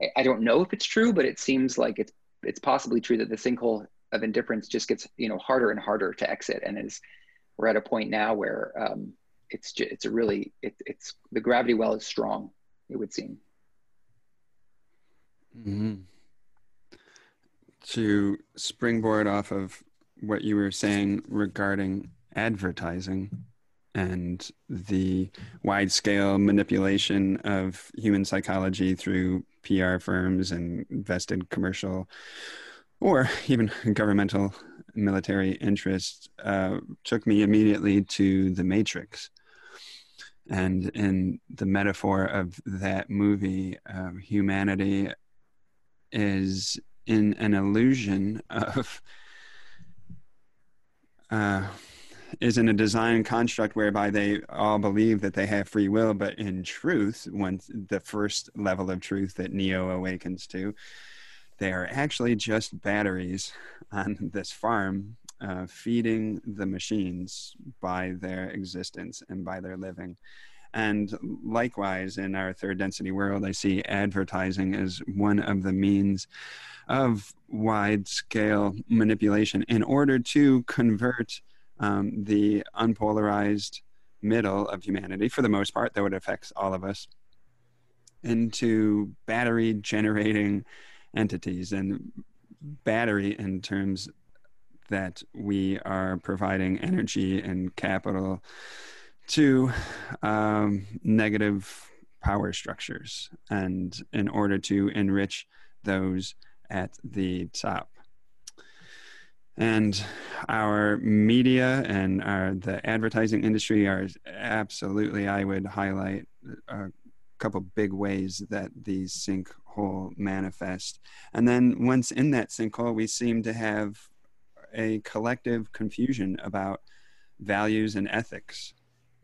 I, I, don't know if it's true, but it seems like it's it's possibly true that the sinkhole of indifference just gets you know harder and harder to exit, and is we're at a point now where um, it's just, it's a really it, it's the gravity well is strong. It would seem. Mm-hmm. To springboard off of what you were saying regarding advertising and the wide scale manipulation of human psychology through PR firms and vested commercial or even governmental military interests uh, took me immediately to the Matrix. And in the metaphor of that movie, uh, humanity is in an illusion of. Uh, is in a design construct whereby they all believe that they have free will, but in truth, when the first level of truth that Neo awakens to, they are actually just batteries on this farm uh, feeding the machines by their existence and by their living. And likewise, in our third density world, I see advertising as one of the means of wide scale manipulation in order to convert um, the unpolarized middle of humanity, for the most part, though it affects all of us, into battery generating entities and battery in terms that we are providing energy and capital to um, negative power structures. And in order to enrich those at the top and our media and our the advertising industry are absolutely i would highlight a couple big ways that these sinkhole manifest. And then once in that sinkhole we seem to have a collective confusion about values and ethics.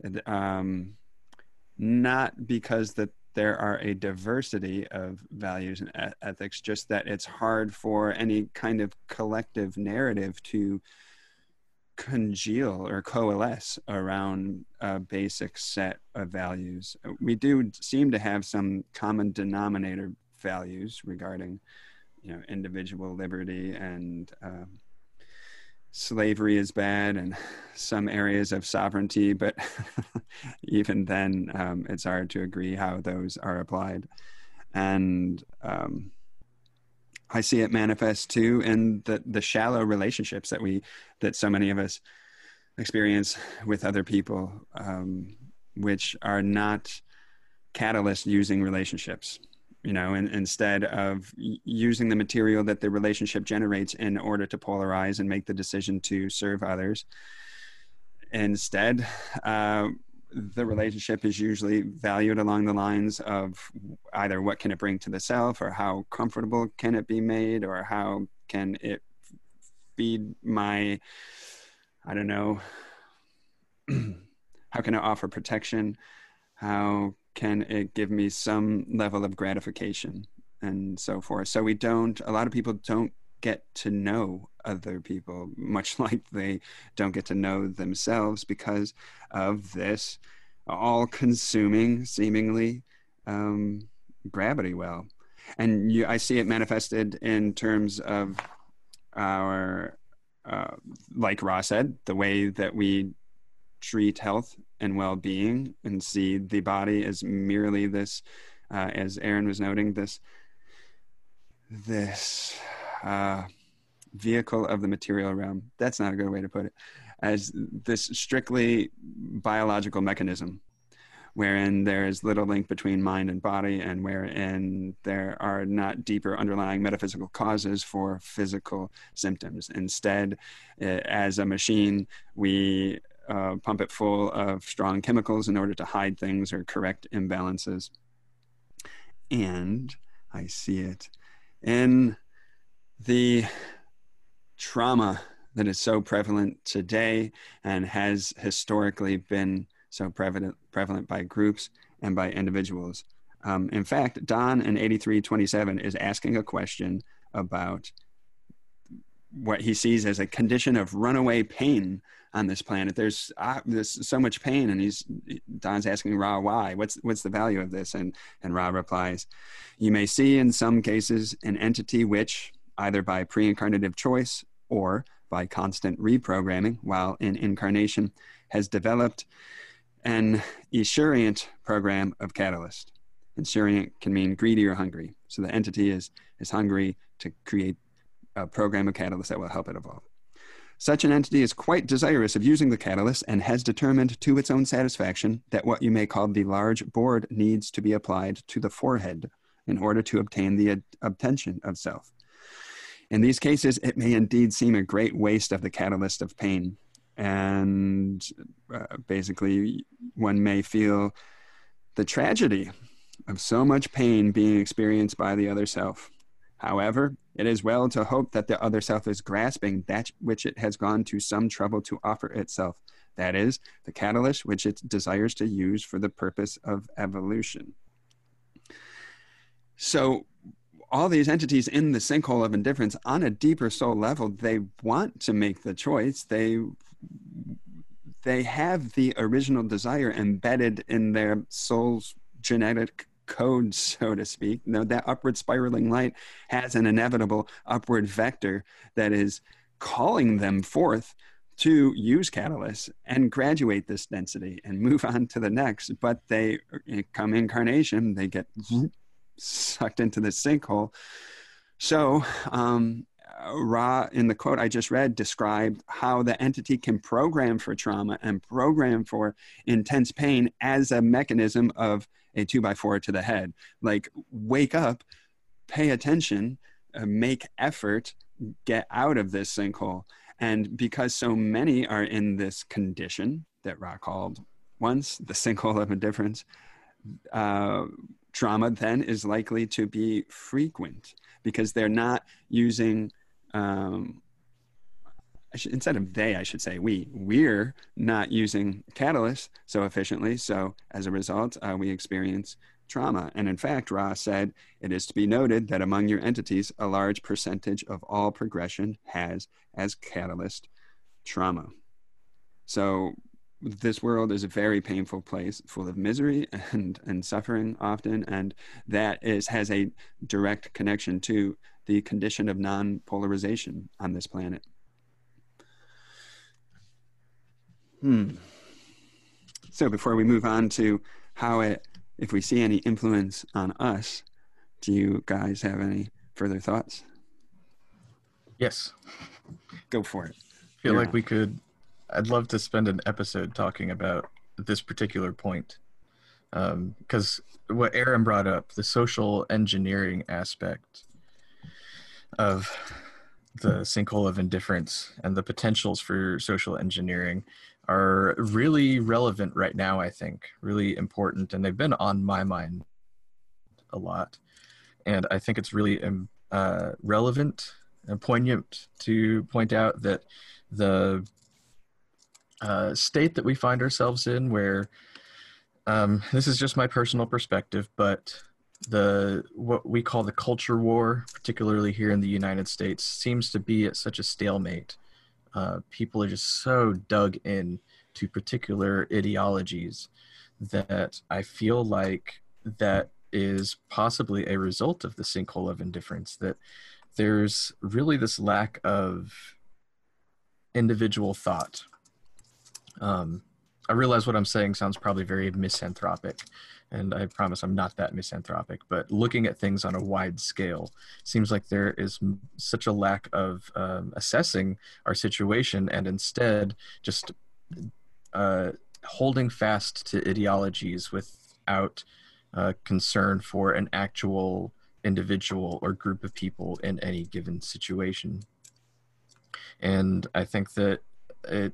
And, um, not because that there are a diversity of values and ethics, just that it's hard for any kind of collective narrative to congeal or coalesce around a basic set of values. We do seem to have some common denominator values regarding, you know, individual liberty and uh, slavery is bad and some areas of sovereignty, but even then, um, it's hard to agree how those are applied. And um, I see it manifest too in the, the shallow relationships that we, that so many of us experience with other people, um, which are not catalyst using relationships you know and, instead of using the material that the relationship generates in order to polarize and make the decision to serve others. Instead uh, the relationship is usually valued along the lines of either what can it bring to the self or how comfortable can it be made or how can it feed my i don't know how can it offer protection? How can it give me some level of gratification and so forth so we don't a lot of people don't get to know other people, much like they don't get to know themselves because of this all consuming, seemingly, um, gravity well. And you, I see it manifested in terms of our, uh, like Ross said, the way that we treat health and well being and see the body as merely this, uh, as Aaron was noting, this, this, uh, vehicle of the material realm. That's not a good way to put it. As this strictly biological mechanism, wherein there is little link between mind and body, and wherein there are not deeper underlying metaphysical causes for physical symptoms. Instead, eh, as a machine, we uh, pump it full of strong chemicals in order to hide things or correct imbalances. And I see it in the trauma that is so prevalent today and has historically been so prevalent prevalent by groups and by individuals. Um, in fact, Don in 8327 is asking a question about what he sees as a condition of runaway pain on this planet. There's uh, there's so much pain, and he's Don's asking Ra why. What's what's the value of this? And and Ra replies, "You may see in some cases an entity which, either by pre-incarnative choice or by constant reprogramming while in incarnation, has developed an esurient program of catalyst. Esurient can mean greedy or hungry. So the entity is, is hungry to create a program of catalyst that will help it evolve. Such an entity is quite desirous of using the catalyst and has determined to its own satisfaction that what you may call the large board needs to be applied to the forehead in order to obtain the obtention of self. In these cases, it may indeed seem a great waste of the catalyst of pain. And uh, basically, one may feel the tragedy of so much pain being experienced by the other self. However, it is well to hope that the other self is grasping that which it has gone to some trouble to offer itself. That is, the catalyst which it desires to use for the purpose of evolution. So, all these entities in the sinkhole of indifference on a deeper soul level they want to make the choice they they have the original desire embedded in their soul's genetic code so to speak you know, that upward spiraling light has an inevitable upward vector that is calling them forth to use catalysts and graduate this density and move on to the next but they come incarnation they get sucked into the sinkhole. So, um, Ra, in the quote I just read, described how the entity can program for trauma and program for intense pain as a mechanism of a two by four to the head. Like, wake up, pay attention, uh, make effort, get out of this sinkhole. And because so many are in this condition that Ra called once the sinkhole of indifference, uh, trauma then is likely to be frequent because they're not using um, should, instead of they i should say we we're not using catalysts so efficiently. So as a result uh, we experience trauma. And in fact Ra said it is to be noted that among your entities a large percentage of all progression has as catalyst trauma. So this world is a very painful place full of misery and, and suffering often. And that is has a direct connection to the condition of non-polarization on this planet hmm. So before we move on to how it if we see any influence on us do you guys have any further thoughts? Yes. Go for it. I feel You're like on. we could I'd love to spend an episode talking about this particular point because um, what Aaron brought up, the social engineering aspect of the sinkhole of indifference and the potentials for social engineering are really relevant right now, I think, really important. And they've been on my mind a lot. And I think it's really um, uh, relevant and poignant to point out that the uh, state that we find ourselves in, where um, this is just my personal perspective, but the what we call the culture war, particularly here in the United States, seems to be at such a stalemate. Uh, people are just so dug in to particular ideologies that I feel like that is possibly a result of the sinkhole of indifference. That there's really this lack of individual thought. Um, I realize what I'm saying sounds probably very misanthropic, and I promise I'm not that misanthropic. But looking at things on a wide scale seems like there is such a lack of um, assessing our situation, and instead just uh, holding fast to ideologies without uh, concern for an actual individual or group of people in any given situation. And I think that it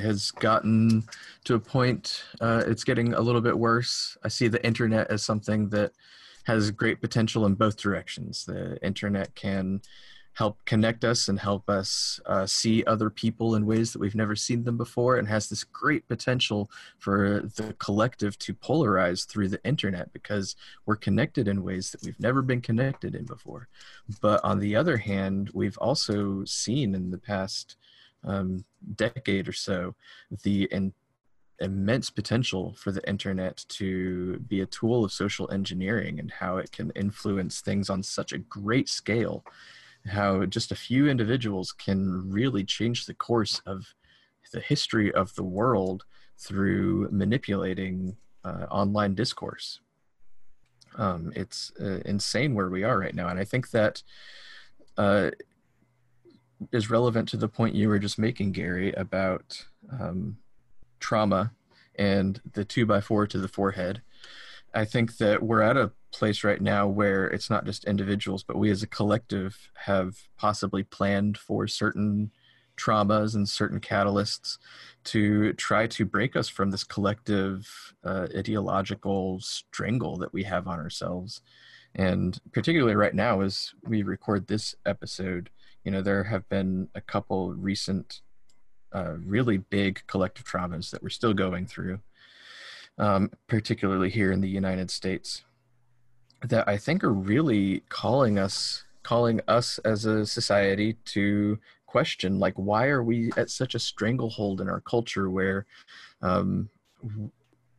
has gotten to a point, uh, it's getting a little bit worse. I see the internet as something that has great potential in both directions. The internet can help connect us and help us uh, see other people in ways that we've never seen them before and has this great potential for the collective to polarize through the internet because we're connected in ways that we've never been connected in before but on the other hand we've also seen in the past um, decade or so the in, immense potential for the internet to be a tool of social engineering and how it can influence things on such a great scale how just a few individuals can really change the course of the history of the world through manipulating uh, online discourse. Um, it's uh, insane where we are right now. And I think that uh, is relevant to the point you were just making, Gary, about um, trauma and the two by four to the forehead. I think that we're at a place right now where it's not just individuals, but we as a collective have possibly planned for certain traumas and certain catalysts to try to break us from this collective uh, ideological strangle that we have on ourselves. And particularly right now, as we record this episode, you know, there have been a couple recent, uh, really big collective traumas that we're still going through um, particularly here in the United States, that I think are really calling us calling us as a society to question like why are we at such a stranglehold in our culture where um,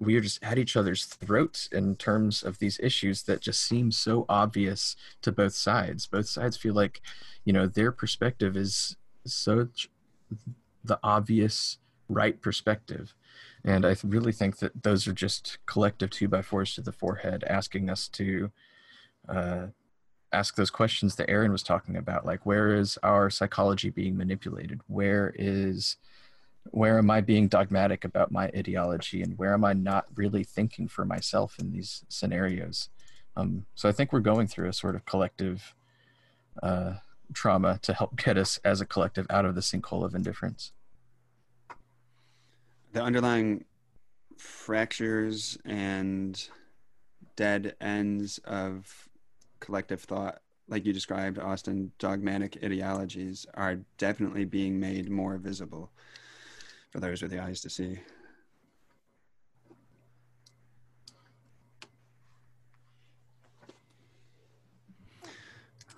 we are just at each other's throats in terms of these issues that just seem so obvious to both sides both sides feel like you know their perspective is such the obvious right perspective and I really think that those are just collective two by fours to the forehead, asking us to uh, ask those questions that Aaron was talking about, like where is our psychology being manipulated? Where is where am I being dogmatic about my ideology, and where am I not really thinking for myself in these scenarios? Um, so I think we're going through a sort of collective uh, trauma to help get us as a collective out of the sinkhole of indifference the underlying fractures and dead ends of collective thought, like you described, Austin, dogmatic ideologies are definitely being made more visible for those with the eyes to see.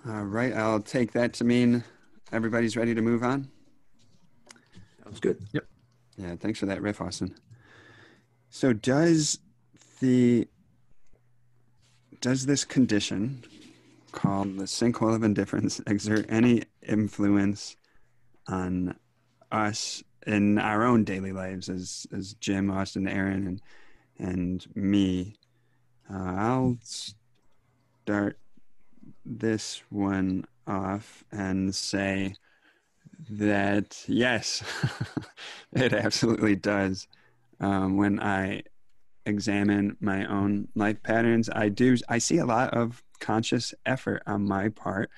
All right, I'll take that to mean everybody's ready to move on. Sounds good. Yep. Yeah, thanks for that riff, Austin. So does the does this condition called the sinkhole of indifference exert any influence on us in our own daily lives as as Jim, Austin, Aaron, and and me? Uh, I'll start this one off and say that yes, it absolutely does. Um, when I examine my own life patterns, I do I see a lot of conscious effort on my part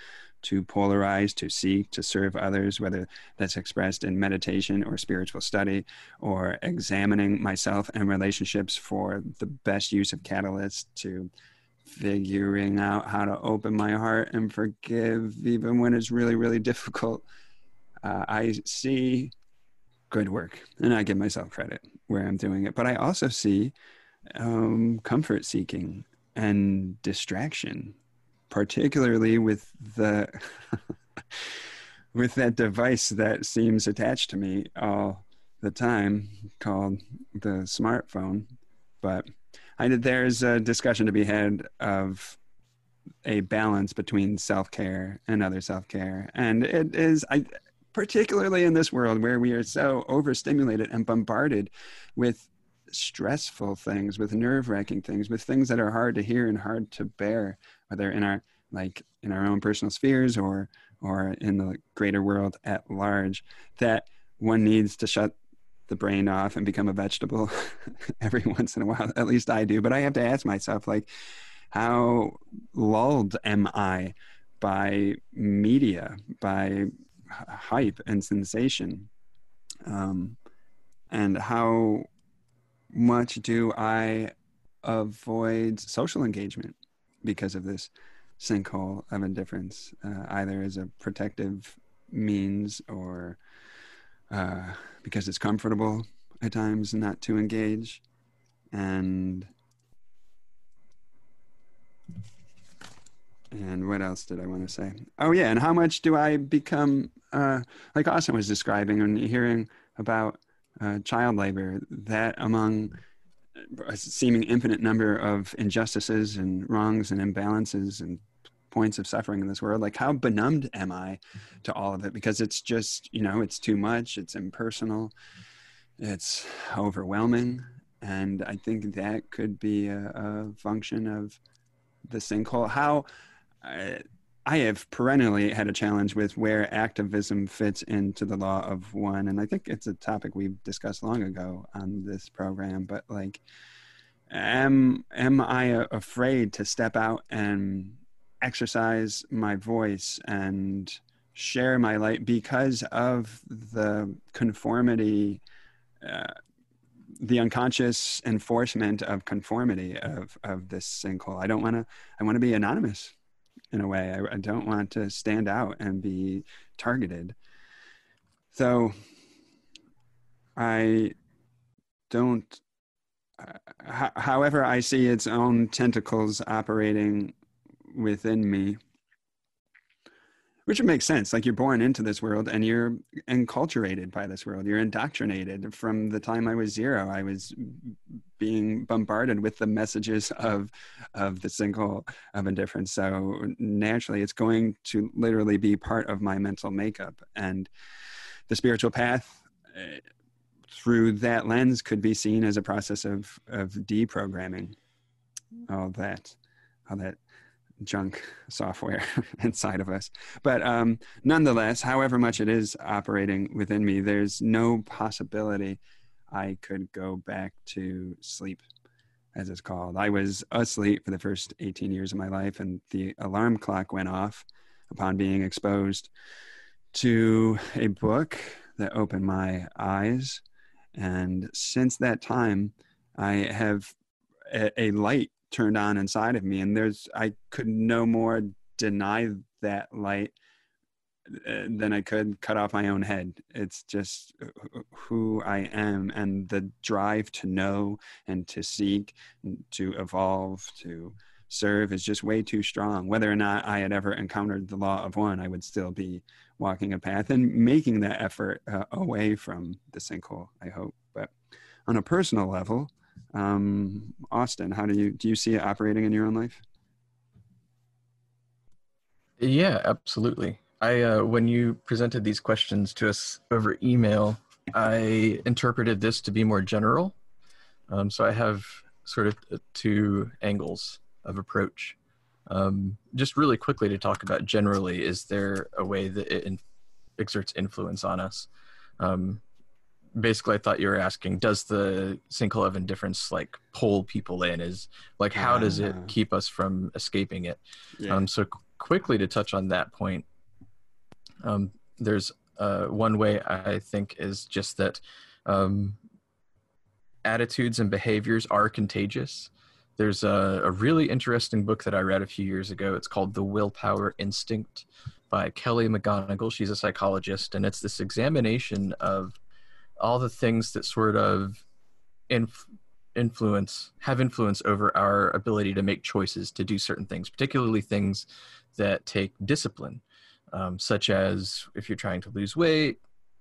to polarize, to seek, to serve others, whether that's expressed in meditation or spiritual study or examining myself and relationships for the best use of catalysts to figuring out how to open my heart and forgive even when it's really, really difficult. Uh, I see good work and I give myself credit where I'm doing it, but I also see um, comfort seeking and distraction particularly with the with that device that seems attached to me all the time called the smartphone. But I did, there's a discussion to be had of a balance between self-care and other self-care. And it is i particularly in this world where we are so overstimulated and bombarded with stressful things with nerve-wracking things with things that are hard to hear and hard to bear whether in our like in our own personal spheres or or in the greater world at large that one needs to shut the brain off and become a vegetable every once in a while. At least i do but i have to ask myself like how lulled am i by media by hype and sensation? Um, and how much do i avoid social engagement because of this sinkhole of indifference, uh, either as a protective means or uh, because it's comfortable at times not to engage. And and what else did I want to say? Oh yeah, and how much do I become uh, like Austin was describing and hearing about uh, child labor that among a seeming infinite number of injustices and wrongs and imbalances and points of suffering in this world like how benumbed am i to all of it? Because it's just you know it's too much it's impersonal it's overwhelming. And i think that could be a, a function of the sinkhole. How I, I have perennially had a challenge with where activism fits into the law of one and i think it's a topic we've discussed long ago on this program but like am am i afraid to step out and exercise my voice and share my light because of the conformity uh, the unconscious enforcement of conformity of of this sinkhole? I don't want to i want to be anonymous in a way. I, I, don't want to stand out and be targeted. So i don't uh, however i see its own tentacles operating within me which would make sense like you're born into this world and you're enculturated by this world you're indoctrinated. From the time i was zero i was being bombarded with the messages of of the sinkhole of indifference. So naturally it's going to literally be part of my mental makeup. And the spiritual path uh, through that lens could be seen as a process of of deprogramming all that all that junk software inside of us. But um, nonetheless, however much it is operating within me, there's no possibility I could go back to sleep, as it's called. I was asleep for the first 18 years of my life, and the alarm clock went off upon being exposed to a book that opened my eyes. And since that time, I have a, a light turned on inside of me and there's i could no more deny that light uh, than i could cut off my own head. It's just who i am and the drive to know and to seek and to evolve to serve is just way too strong. Whether or not i had ever encountered the law of one i would still be walking a path and making that effort uh, away from the sinkhole i hope. But on a personal level um, Austin, how do you do you see it operating in your own life? Yeah, absolutely. I uh, when you presented these questions to us over email, I interpreted this to be more general. Um, so I have sort of two angles of approach. Um, just really quickly to talk about generally, is there a way that it in- exerts influence on us? Um, basically i thought you were asking does the sinkhole of indifference like pull people in? Is like how does it keep us from escaping it? Yeah. um, so qu- quickly to touch on that point um, there's uh, one way i think is just that um, attitudes and behaviors are contagious. There's a, a really interesting book that i read a few years ago. It's called the willpower instinct by kelly mcgonigal. She's a psychologist and it's this examination of all the things that sort of inf- influence have influence over our ability to make choices to do certain things particularly things that take discipline um, such as if you're trying to lose weight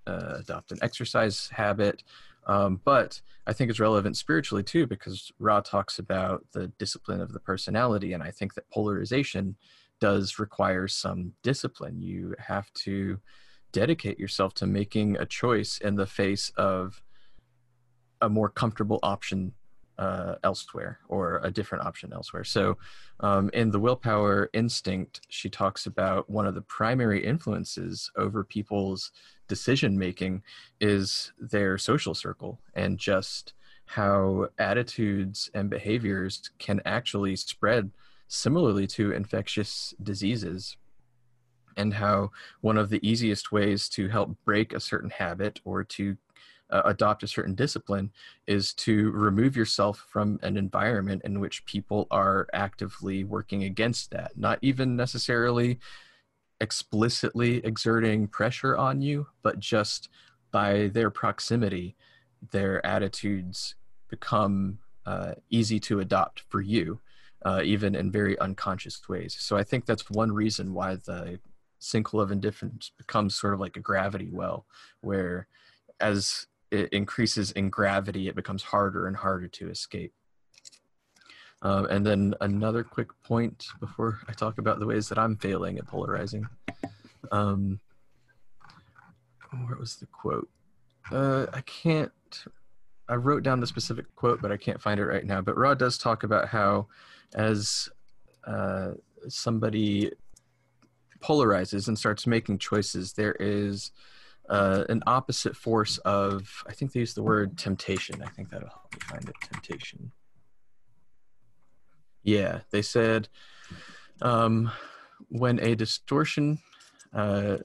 uh, adopt an exercise habit um, but i think it's relevant spiritually too because ra talks about the discipline of the personality and i think that polarization does require some discipline. You have to dedicate yourself to making a choice in the face of a more comfortable option uh, elsewhere or a different option elsewhere. So, um, in the willpower instinct, she talks about one of the primary influences over people's decision making is their social circle and just how attitudes and behaviors can actually spread similarly to infectious diseases and how one of the easiest ways to help break a certain habit or to uh, adopt a certain discipline is to remove yourself from an environment in which people are actively working against that not even necessarily explicitly exerting pressure on you but just by their proximity their attitudes become uh, easy to adopt for you uh, even in very unconscious ways. So i think that's one reason why the sinkhole of indifference becomes sort of like a gravity well where as it increases in gravity it becomes harder and harder to escape. Um, and then another quick point before i talk about the ways that i'm failing at polarizing. Um, where was the quote? Uh, i can't i wrote down the specific quote but i can't find it right now. But Ra does talk about how as uh, somebody polarizes and starts making choices, there is uh, an opposite force of, I think they use the word temptation. I think that'll help me find it. Temptation. Yeah, they said um, when a distortion uh,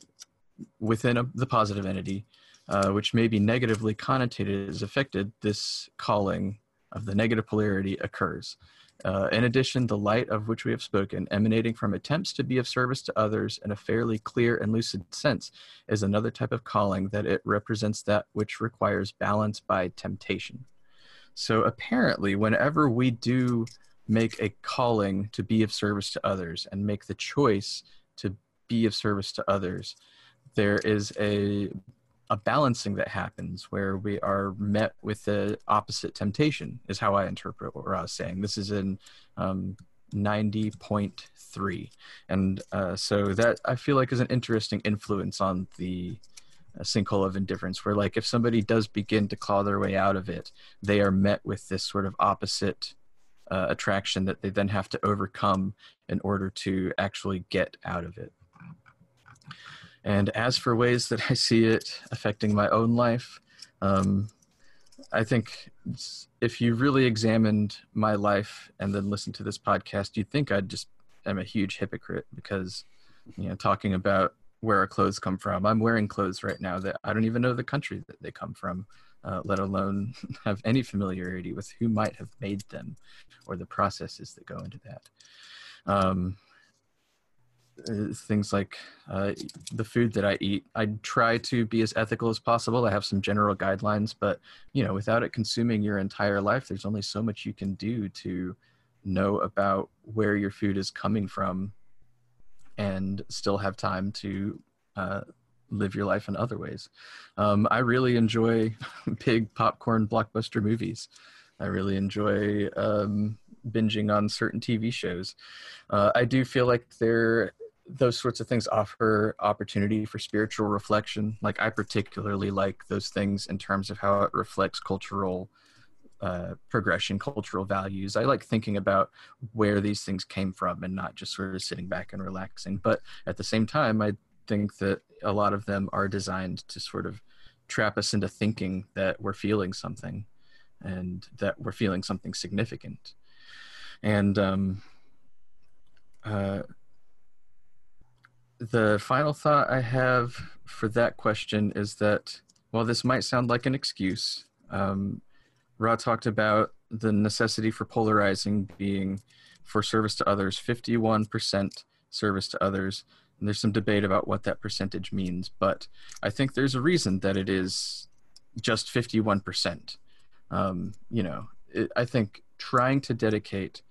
within a, the positive entity, uh, which may be negatively connotated, is affected, this calling of the negative polarity occurs. Uh, in addition, the light of which we have spoken, emanating from attempts to be of service to others in a fairly clear and lucid sense, is another type of calling that it represents that which requires balance by temptation. So apparently, whenever we do make a calling to be of service to others and make the choice to be of service to others, there is a a balancing that happens where we are met with the opposite temptation is how i interpret what i was saying. This is in um, 90.3 and uh, so that i feel like is an interesting influence on the uh, sinkhole of indifference where like if somebody does begin to claw their way out of it they are met with this sort of opposite uh, attraction that they then have to overcome in order to actually get out of it and as for ways that I see it affecting my own life, um, I think if you really examined my life and then listened to this podcast, you'd think I'd just am a huge hypocrite because, you know, talking about where our clothes come from. I'm wearing clothes right now that I don't even know the country that they come from, uh, let alone have any familiarity with who might have made them or the processes that go into that. Um, uh, things like uh, the food that I eat. I try to be as ethical as possible. I have some general guidelines, but you know, without it consuming your entire life, there's only so much you can do to know about where your food is coming from, and still have time to uh, live your life in other ways. Um, I really enjoy big popcorn blockbuster movies. I really enjoy um, binging on certain TV shows. Uh, I do feel like there those sorts of things offer opportunity for spiritual reflection. Like I particularly like those things in terms of how it reflects cultural uh, progression, cultural values. I like thinking about where these things came from and not just sort of sitting back and relaxing. But at the same time, I think that a lot of them are designed to sort of trap us into thinking that we're feeling something and that we're feeling something significant. And um, uh, the final thought I have for that question is that while this might sound like an excuse, um, Ra talked about the necessity for polarizing being for service to others, 51% service to others. And there's some debate about what that percentage means, but I think there's a reason that it is just 51%. Um, you know, it, I think trying to dedicate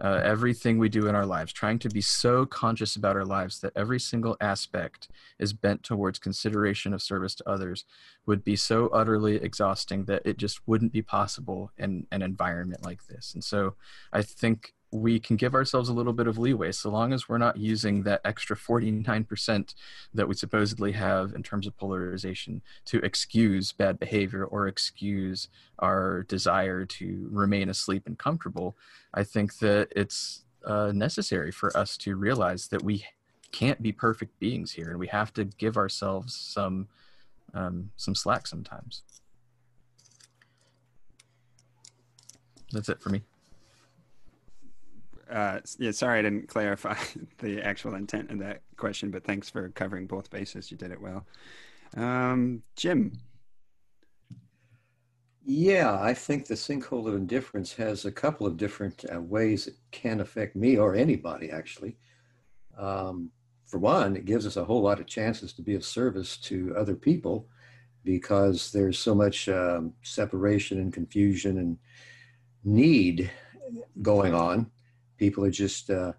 uh, everything we do in our lives, trying to be so conscious about our lives that every single aspect is bent towards consideration of service to others would be so utterly exhausting that it just wouldn't be possible in an environment like this. And so I think we can give ourselves a little bit of leeway so long as we're not using that extra 49% that we supposedly have in terms of polarization to excuse bad behavior or excuse our desire to remain asleep and comfortable. I think that it's uh, necessary for us to realize that we can't be perfect beings here and we have to give ourselves some um, some slack sometimes. That's it for me uh, yeah, sorry I didn't clarify the actual intent of that question, but thanks for covering both bases. You did it well. Um, Jim. Yeah, I think the sinkhole of indifference has a couple of different uh, ways it can affect me or anybody, actually. Um, for one, it gives us a whole lot of chances to be of service to other people because there's so much um, separation and confusion and need going on People are just uh,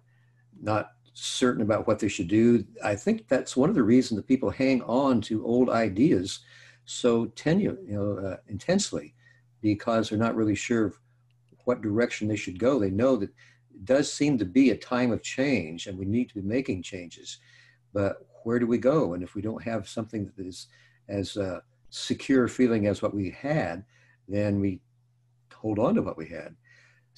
not certain about what they should do. I think that's one of the reasons that people hang on to old ideas so tenu- you know, uh, intensely because they're not really sure what direction they should go. They know that it does seem to be a time of change and we need to be making changes. But where do we go? And if we don't have something that is as uh, secure feeling as what we had, then we hold on to what we had.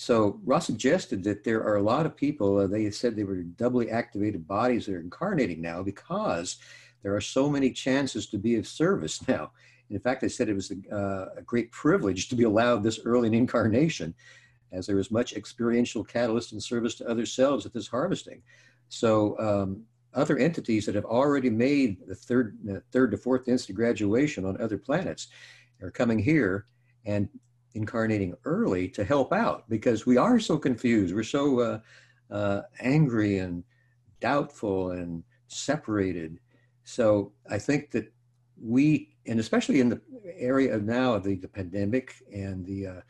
So Ra's suggested that there are a lot of people, uh, they said they were doubly activated bodies that are incarnating now because there are so many chances to be of service now. In fact, they said it was a, uh, a great privilege to be allowed this early in incarnation as there is much experiential catalyst and service to other selves at this harvesting. So um, other entities that have already made the third, third to fourth instant graduation on other planets are coming here and incarnating early to help out because we are so confused. We're so uh, uh, angry and doubtful and separated. So I think that we, and especially in the area of now of the, the pandemic and the uh,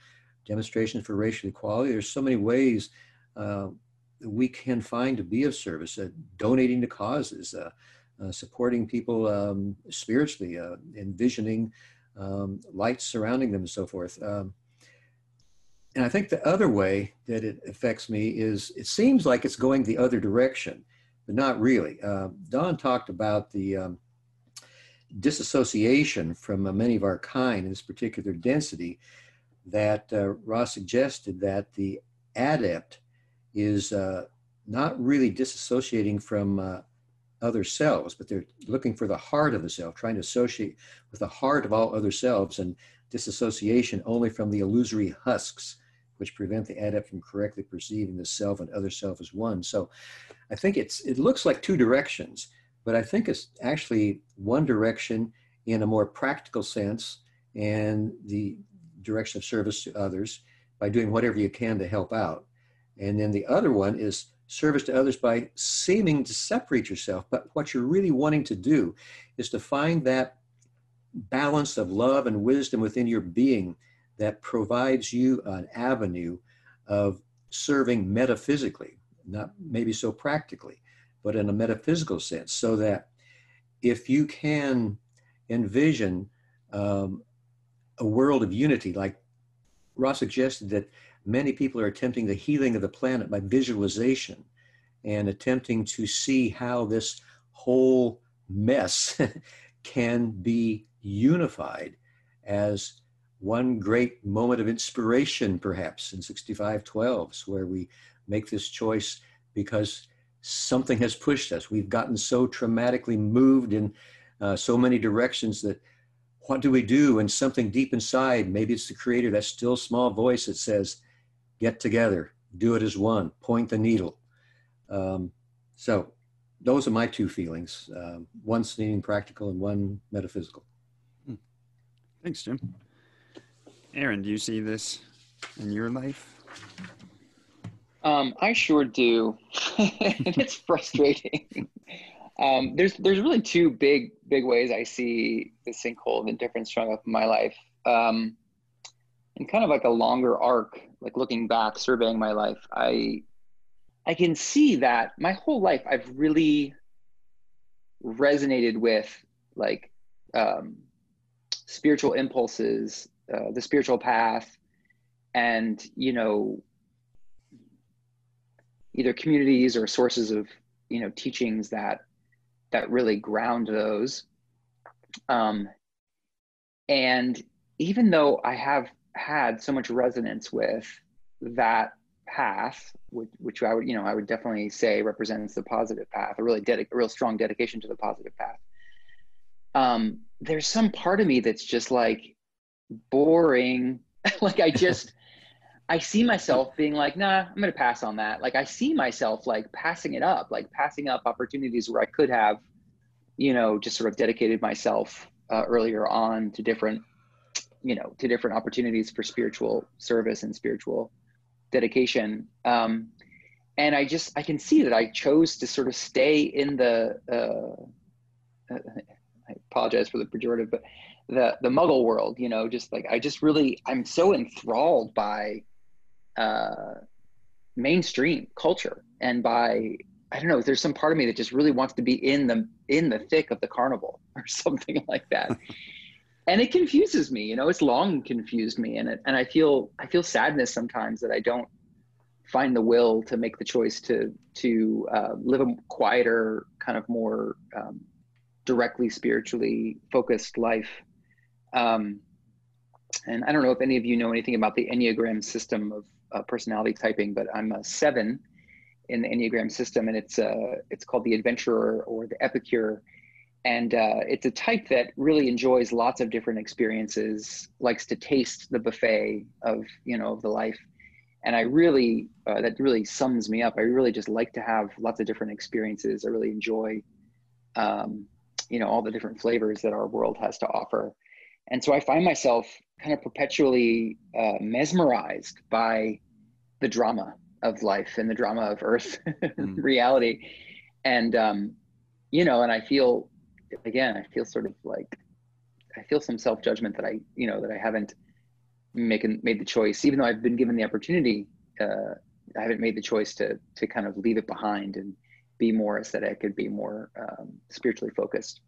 demonstrations for racial equality, there's so many ways uh, we can find to be of service, uh, donating to causes, uh, supporting people um, spiritually, envisioning um, lights surrounding them and so forth. Um, and I think the other way that it affects me is it seems like it's going the other direction, but not really. Uh, Don talked about the um, disassociation from uh, many of our kind in this particular density that uh, Ra's suggested that the adept is uh, not really disassociating from uh, other selves, but they're looking for the heart of the self, trying to associate with the heart of all other selves, and disassociation only from the illusory husks, which prevent the adept from correctly perceiving the self and other self as one. So I think it's it looks like two directions, but I think it's actually one direction in a more practical sense and the direction of service to others by doing whatever you can to help out. And then the other one is service to others by seeming to separate yourself. But what you're really wanting to do is to find that balance of love and wisdom within your being that provides you an avenue of serving metaphysically, not maybe so practically, but in a metaphysical sense, so that if you can envision um, a world of unity, like Ra's suggested that many people are attempting the healing of the planet by visualization and attempting to see how this whole mess can be unified as one great moment of inspiration, perhaps in 6512s, where we make this choice because something has pushed us. We've gotten so traumatically moved in uh, so many directions that what do we do And something deep inside, maybe it's the creator, that still small voice that says, get together, do it as one, point the needle. Um, so those are my two feelings, um, one seeming practical and one metaphysical. Hmm. Thanks, Jim. Aaron, do you see this in your life? Um, I sure do. and it's frustrating. Um, there's there's really two big big ways I see the sinkhole of indifference showing up in my life. Um, in kind of like a longer arc, like looking back, surveying my life, I I can see that my whole life I've really resonated with like um, spiritual impulses, uh, the spiritual path, and you know either communities or sources of you know teachings that that really ground those. Um, and even though I have had so much resonance with that path, which, which I would, you know, I would definitely say represents the positive path, a really dedic- a real strong dedication to the positive path. Um, there's some part of me that's just like boring. like I just, I see myself being like, nah, I'm to pass on that. Like I see myself like passing it up, like passing up opportunities where I could have, you know, just sort of dedicated myself uh, earlier on to different, you know, to different opportunities for spiritual service and spiritual dedication. Um, and I just, I can see that I chose to sort of stay in the, uh, I apologize for the pejorative, but the, the muggle world, you know, just like, I just really, I'm so enthralled by uh, mainstream culture and by I don't know. There's some part of me that just really wants to be in the in the thick of the carnival or something like that. and it confuses me, you know. It's long confused me, and it, and I feel I feel sadness sometimes that I don't find the will to make the choice to to uh, live a quieter, kind of more um, directly spiritually focused life. Um, and I don't know if any of you know anything about the Enneagram system of uh, personality typing, but I'm a seven in the Enneagram system, and it's uh, it's called the Adventurer or the Epicure, and uh, it's a type that really enjoys lots of different experiences, likes to taste the buffet of you know of the life, and I really uh, that really sums me up. I really just like to have lots of different experiences. I really enjoy, um, you know, all the different flavors that our world has to offer, and so I find myself kind of perpetually uh, mesmerized by the drama of life and the drama of earth mm. reality and um, you know and i feel again i feel sort of like i feel some self-judgment that i you know that i haven't making made the choice even though i've been given the opportunity uh, i haven't made the choice to to kind of leave it behind and be more aesthetic and be more um, spiritually focused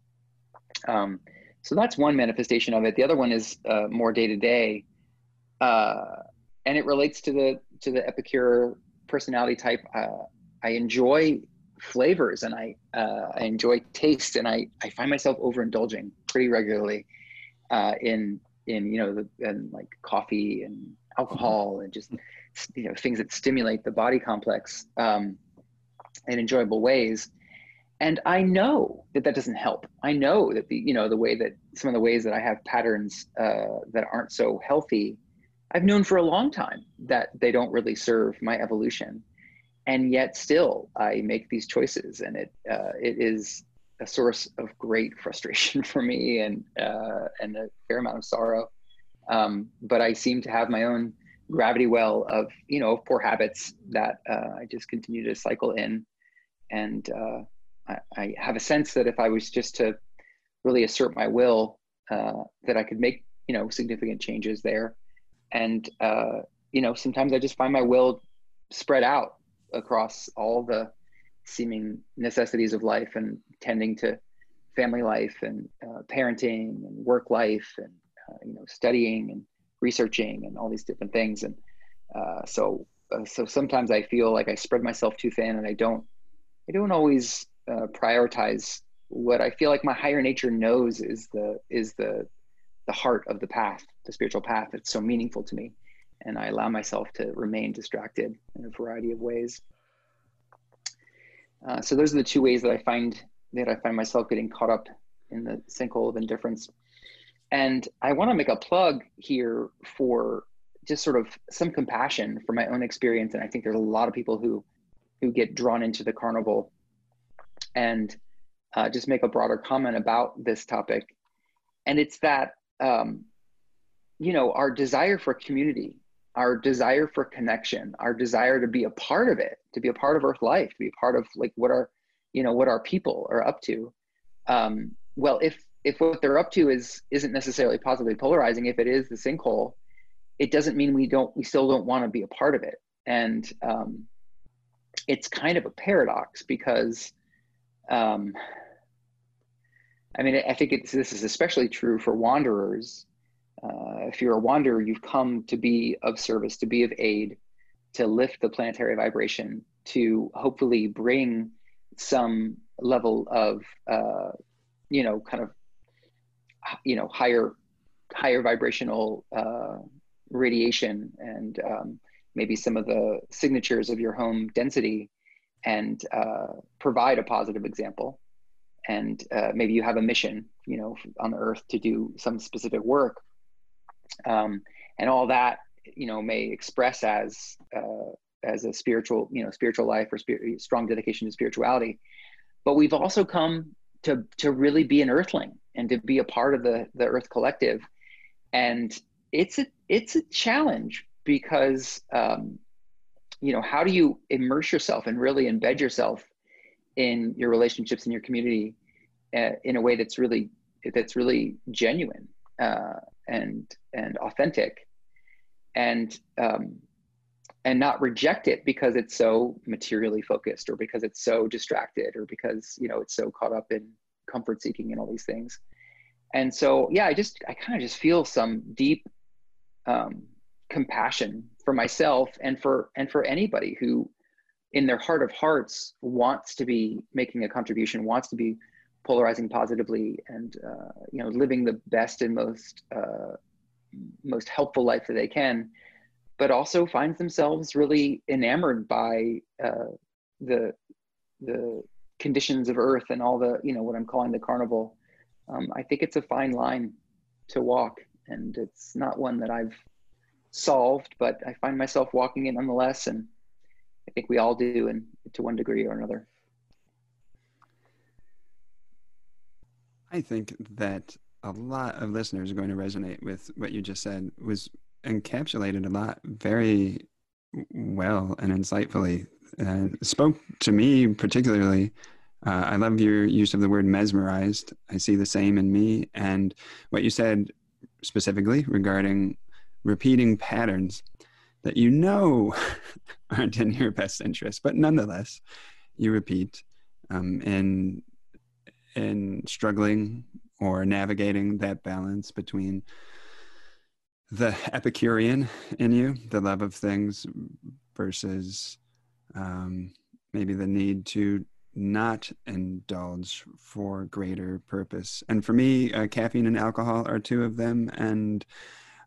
um, so that's one manifestation of it. The other one is uh, more day to day, and it relates to the to the epicure personality type. Uh, I enjoy flavors and I uh, I enjoy taste, and I I find myself overindulging pretty regularly uh, in in you know the like coffee and alcohol and just you know things that stimulate the body complex um, in enjoyable ways. And i know that that doesn't help. I know that the you know the way that some of the ways that i have patterns uh, that aren't so healthy i've known for a long time that they don't really serve my evolution and yet still i make these choices and it uh, it is a source of great frustration for me and uh, and a fair amount of sorrow um, but i seem to have my own gravity well of you know poor habits that uh, i just continue to cycle in and uh, I, I, have a sense that if I was just to really assert my will, uh, that I could make you know significant changes there. And uh, you know, sometimes I just find my will spread out across all the seeming necessities of life and tending to family life and uh, parenting and work life and uh, you know studying and researching and all these different things and uh, so uh, so sometimes I feel like I spread myself too thin and I don't I don't always uh, prioritize what I feel like my higher nature knows is the is the the heart of the path, the spiritual path. It's so meaningful to me, and I allow myself to remain distracted in a variety of ways. Uh, so those are the two ways that I find that I find myself getting caught up in the sinkhole of indifference. And I want to make a plug here for just sort of some compassion for my own experience. And I think there's a lot of people who who get drawn into the carnival and uh, just make a broader comment about this topic. And it's that, um, you know, our desire for community, our desire for connection, our desire to be a part of it, to be a part of Earth life, to be a part of like what our, you know, what our people are up to. Um, well, if if what they're up to is isn't necessarily positively polarizing, if it is the sinkhole, it doesn't mean we don't we still don't want to be a part of it. And um, it's kind of a paradox because um, I mean, I think it's, this is especially true for wanderers. Uh, if you're a wanderer, you've come to be of service, to be of aid, to lift the planetary vibration, to hopefully bring some level of, uh, you know, kind of, you know, higher, higher vibrational uh, radiation and um, maybe some of the signatures of your home density and uh, provide a positive example. And uh, maybe you have a mission you know on the earth to do some specific work um, and all that you know may express as uh, as a spiritual you know spiritual life or spirit, strong dedication to spirituality. But we've also come to to really be an earthling and to be a part of the the earth collective. And it's a it's a challenge because um, you know how do you immerse yourself and really embed yourself in your relationships in your community uh, in a way that's really that's really genuine uh, and and authentic and um, and not reject it because it's so materially focused or because it's so distracted or because you know it's so caught up in comfort seeking and all these things. And so yeah i just i kind of just feel some deep um, compassion for myself and for and for anybody who in their heart of hearts wants to be making a contribution wants to be polarizing positively and uh, you know living the best and most uh, most helpful life that they can but also finds themselves really enamored by uh, the the conditions of earth and all the you know what i'm calling the carnival. Um, i think it's a fine line to walk and it's not one that i've solved but i find myself walking it nonetheless and i think we all do and to one degree or another I think that a lot of listeners are going to resonate with what you just said was encapsulated a lot very well and insightfully uh, spoke to me particularly. Uh, i love your use of the word mesmerized. I see the same in me and what you said specifically regarding repeating patterns that you know aren't in your best interest but nonetheless you repeat um, in struggling or navigating that balance between the Epicurean in you, the love of things, versus um, maybe the need to not indulge for greater purpose. And for me, uh, caffeine and alcohol are two of them. And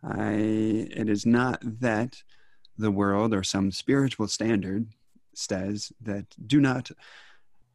I, it is not that the world or some spiritual standard says that do not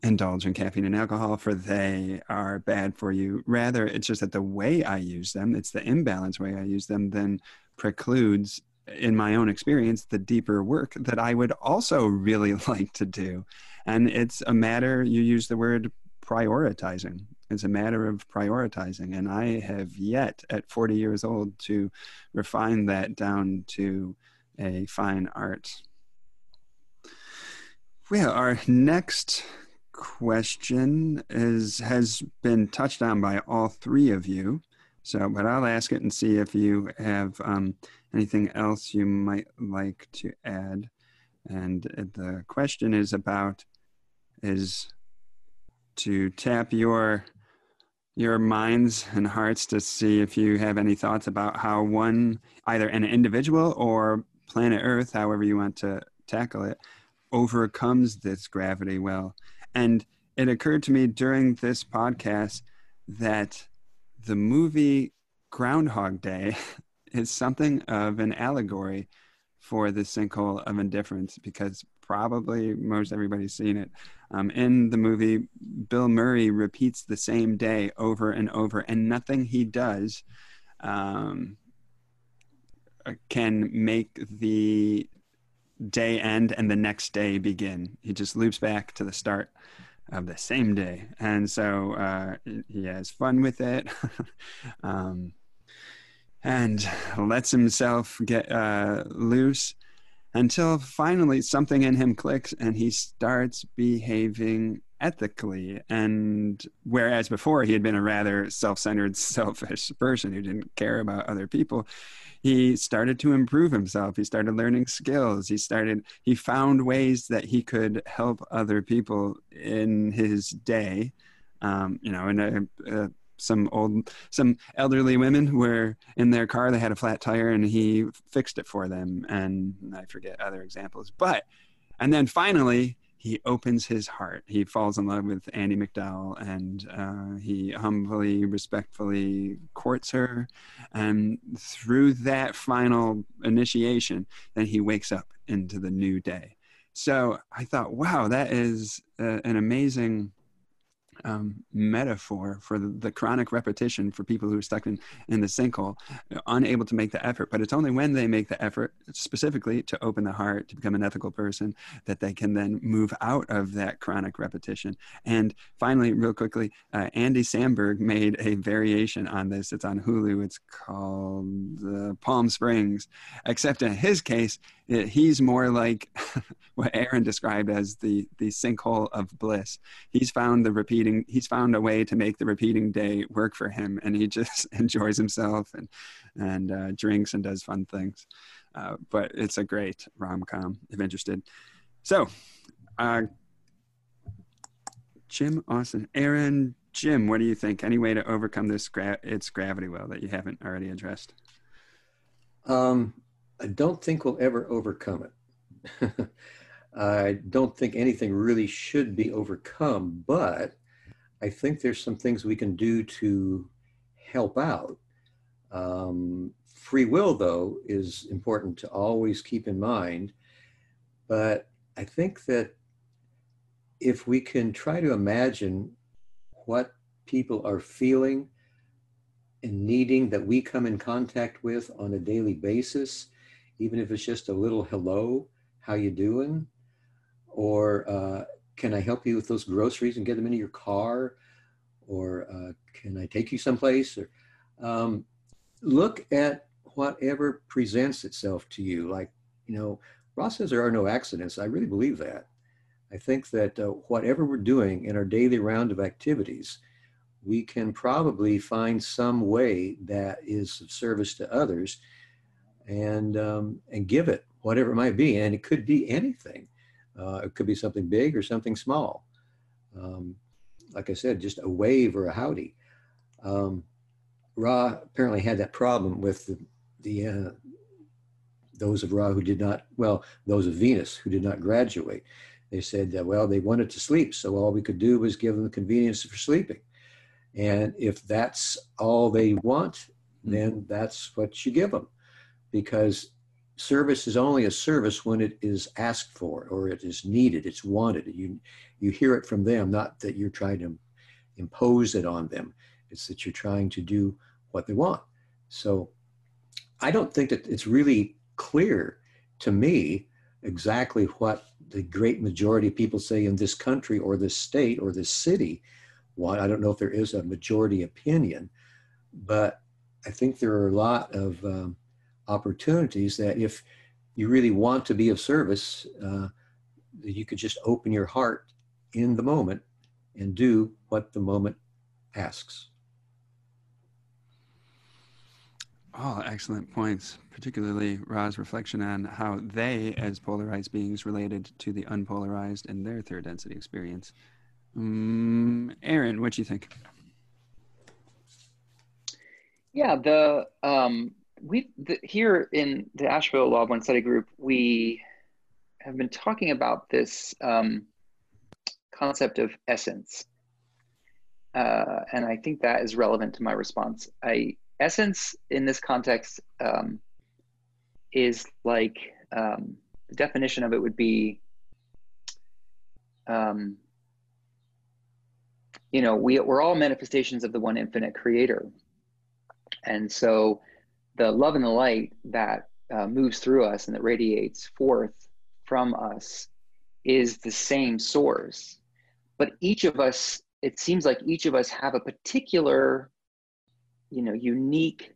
indulge in caffeine and alcohol for they are bad for you. Rather, it's just that the way I use them, it's the imbalance way I use them, then precludes, in my own experience, the deeper work that I would also really like to do. And it's a matter, you use the word prioritizing. It's a matter of prioritizing. And I have yet, at 40 years old, to refine that down to a fine art. Well, our next question is has been touched on by all three of you. So, but I'll ask it and see if you have um, anything else you might like to add. And the question is about is to tap your your minds and hearts to see if you have any thoughts about how one either an individual or planet earth however you want to tackle it overcomes this gravity well and it occurred to me during this podcast that the movie Groundhog Day is something of an allegory for the sinkhole of indifference because probably most everybody's seen it. Um, in the movie, Bill Murray repeats the same day over and over, and nothing he does um, can make the day end and the next day begin. He just loops back to the start of the same day. And so uh, he has fun with it um, and lets himself get uh, loose until finally something in him clicks and he starts behaving ethically. And whereas before he had been a rather self centered, selfish person who didn't care about other people, he started to improve himself. He started learning skills. He started, he found ways that he could help other people in his day. Um, you know, in a, a some old some elderly women were in their car they had a flat tire and he fixed it for them and i forget other examples but and then finally he opens his heart. He falls in love with Andie MacDowell and uh, he humbly, respectfully courts her. And through that final initiation, then he wakes up into the new day. So I thought, wow, that is uh, an amazing um, metaphor for the, the, chronic repetition for people who are stuck in, in the sinkhole, unable to make the effort. But it's only when they make the effort, specifically to open the heart, to become an ethical person, that they can then move out of that chronic repetition. And finally, real quickly, uh, Andy Samberg made a variation on this. It's on Hulu. It's called uh, Palm Springs, except in his case, he's more like what Aaron described as the the sinkhole of bliss. He's found the repeating. He's found a way to make the repeating day work for him, and he just enjoys himself and and uh, drinks and does fun things. Uh, but it's a great rom com if interested. So, uh, Jim Austin, Aaron, Jim, what do you think? Any way to overcome this gra- its gravity well that you haven't already addressed? Um, I don't think we'll ever overcome it. I don't think anything really should be overcome, but I think there's some things we can do to help out. Um, free will, though, is important to always keep in mind. But I think that if we can try to imagine what people are feeling and needing that we come in contact with on a daily basis, even if it's just a little hello, how you doing? Or uh, can I help you with those groceries and get them into your car? Or uh, can I take you someplace? Or um, look at whatever presents itself to you. Like, you know, Ra's says there are no accidents. I really believe that. I think that uh, whatever we're doing in our daily round of activities, we can probably find some way that is of service to others and um, and give it whatever it might be, and it could be anything. Uh, it could be something big or something small. Um, like I said, just a wave or a howdy. Um, Ra apparently had that problem with the, the uh, those of Ra who did not, well, those of Venus who did not graduate. They said that, well, they wanted to sleep, so all we could do was give them the convenience for sleeping. And if that's all they want, then that's what you give them because service is only a service when it is asked for or it is needed it's wanted. You you hear it from them not that you're trying to impose it on them. It's that you're trying to do what they want. So i don't think that it's really clear to me exactly what the great majority of people say in this country or this state or this city. Want i don't know if there is a majority opinion but i think there are a lot of um, opportunities that if you really want to be of service, uh, you could just open your heart in the moment and do what the moment asks. All excellent points, particularly Ra's reflection on how they, as polarized beings, related to the unpolarized in their third density experience. Um, Aaron, what do you think? Yeah, the um, we the, here in the Asheville Law of One Study Group, we have been talking about this um, concept of essence, uh, and I think that is relevant to my response. I essence in this context um, is like um, the definition of it would be, um, you know, we we're all manifestations of the one infinite Creator, And so the love and the light that uh, moves through us and that radiates forth from us is the same source. But each of us, it seems like each of us have a particular, you know, unique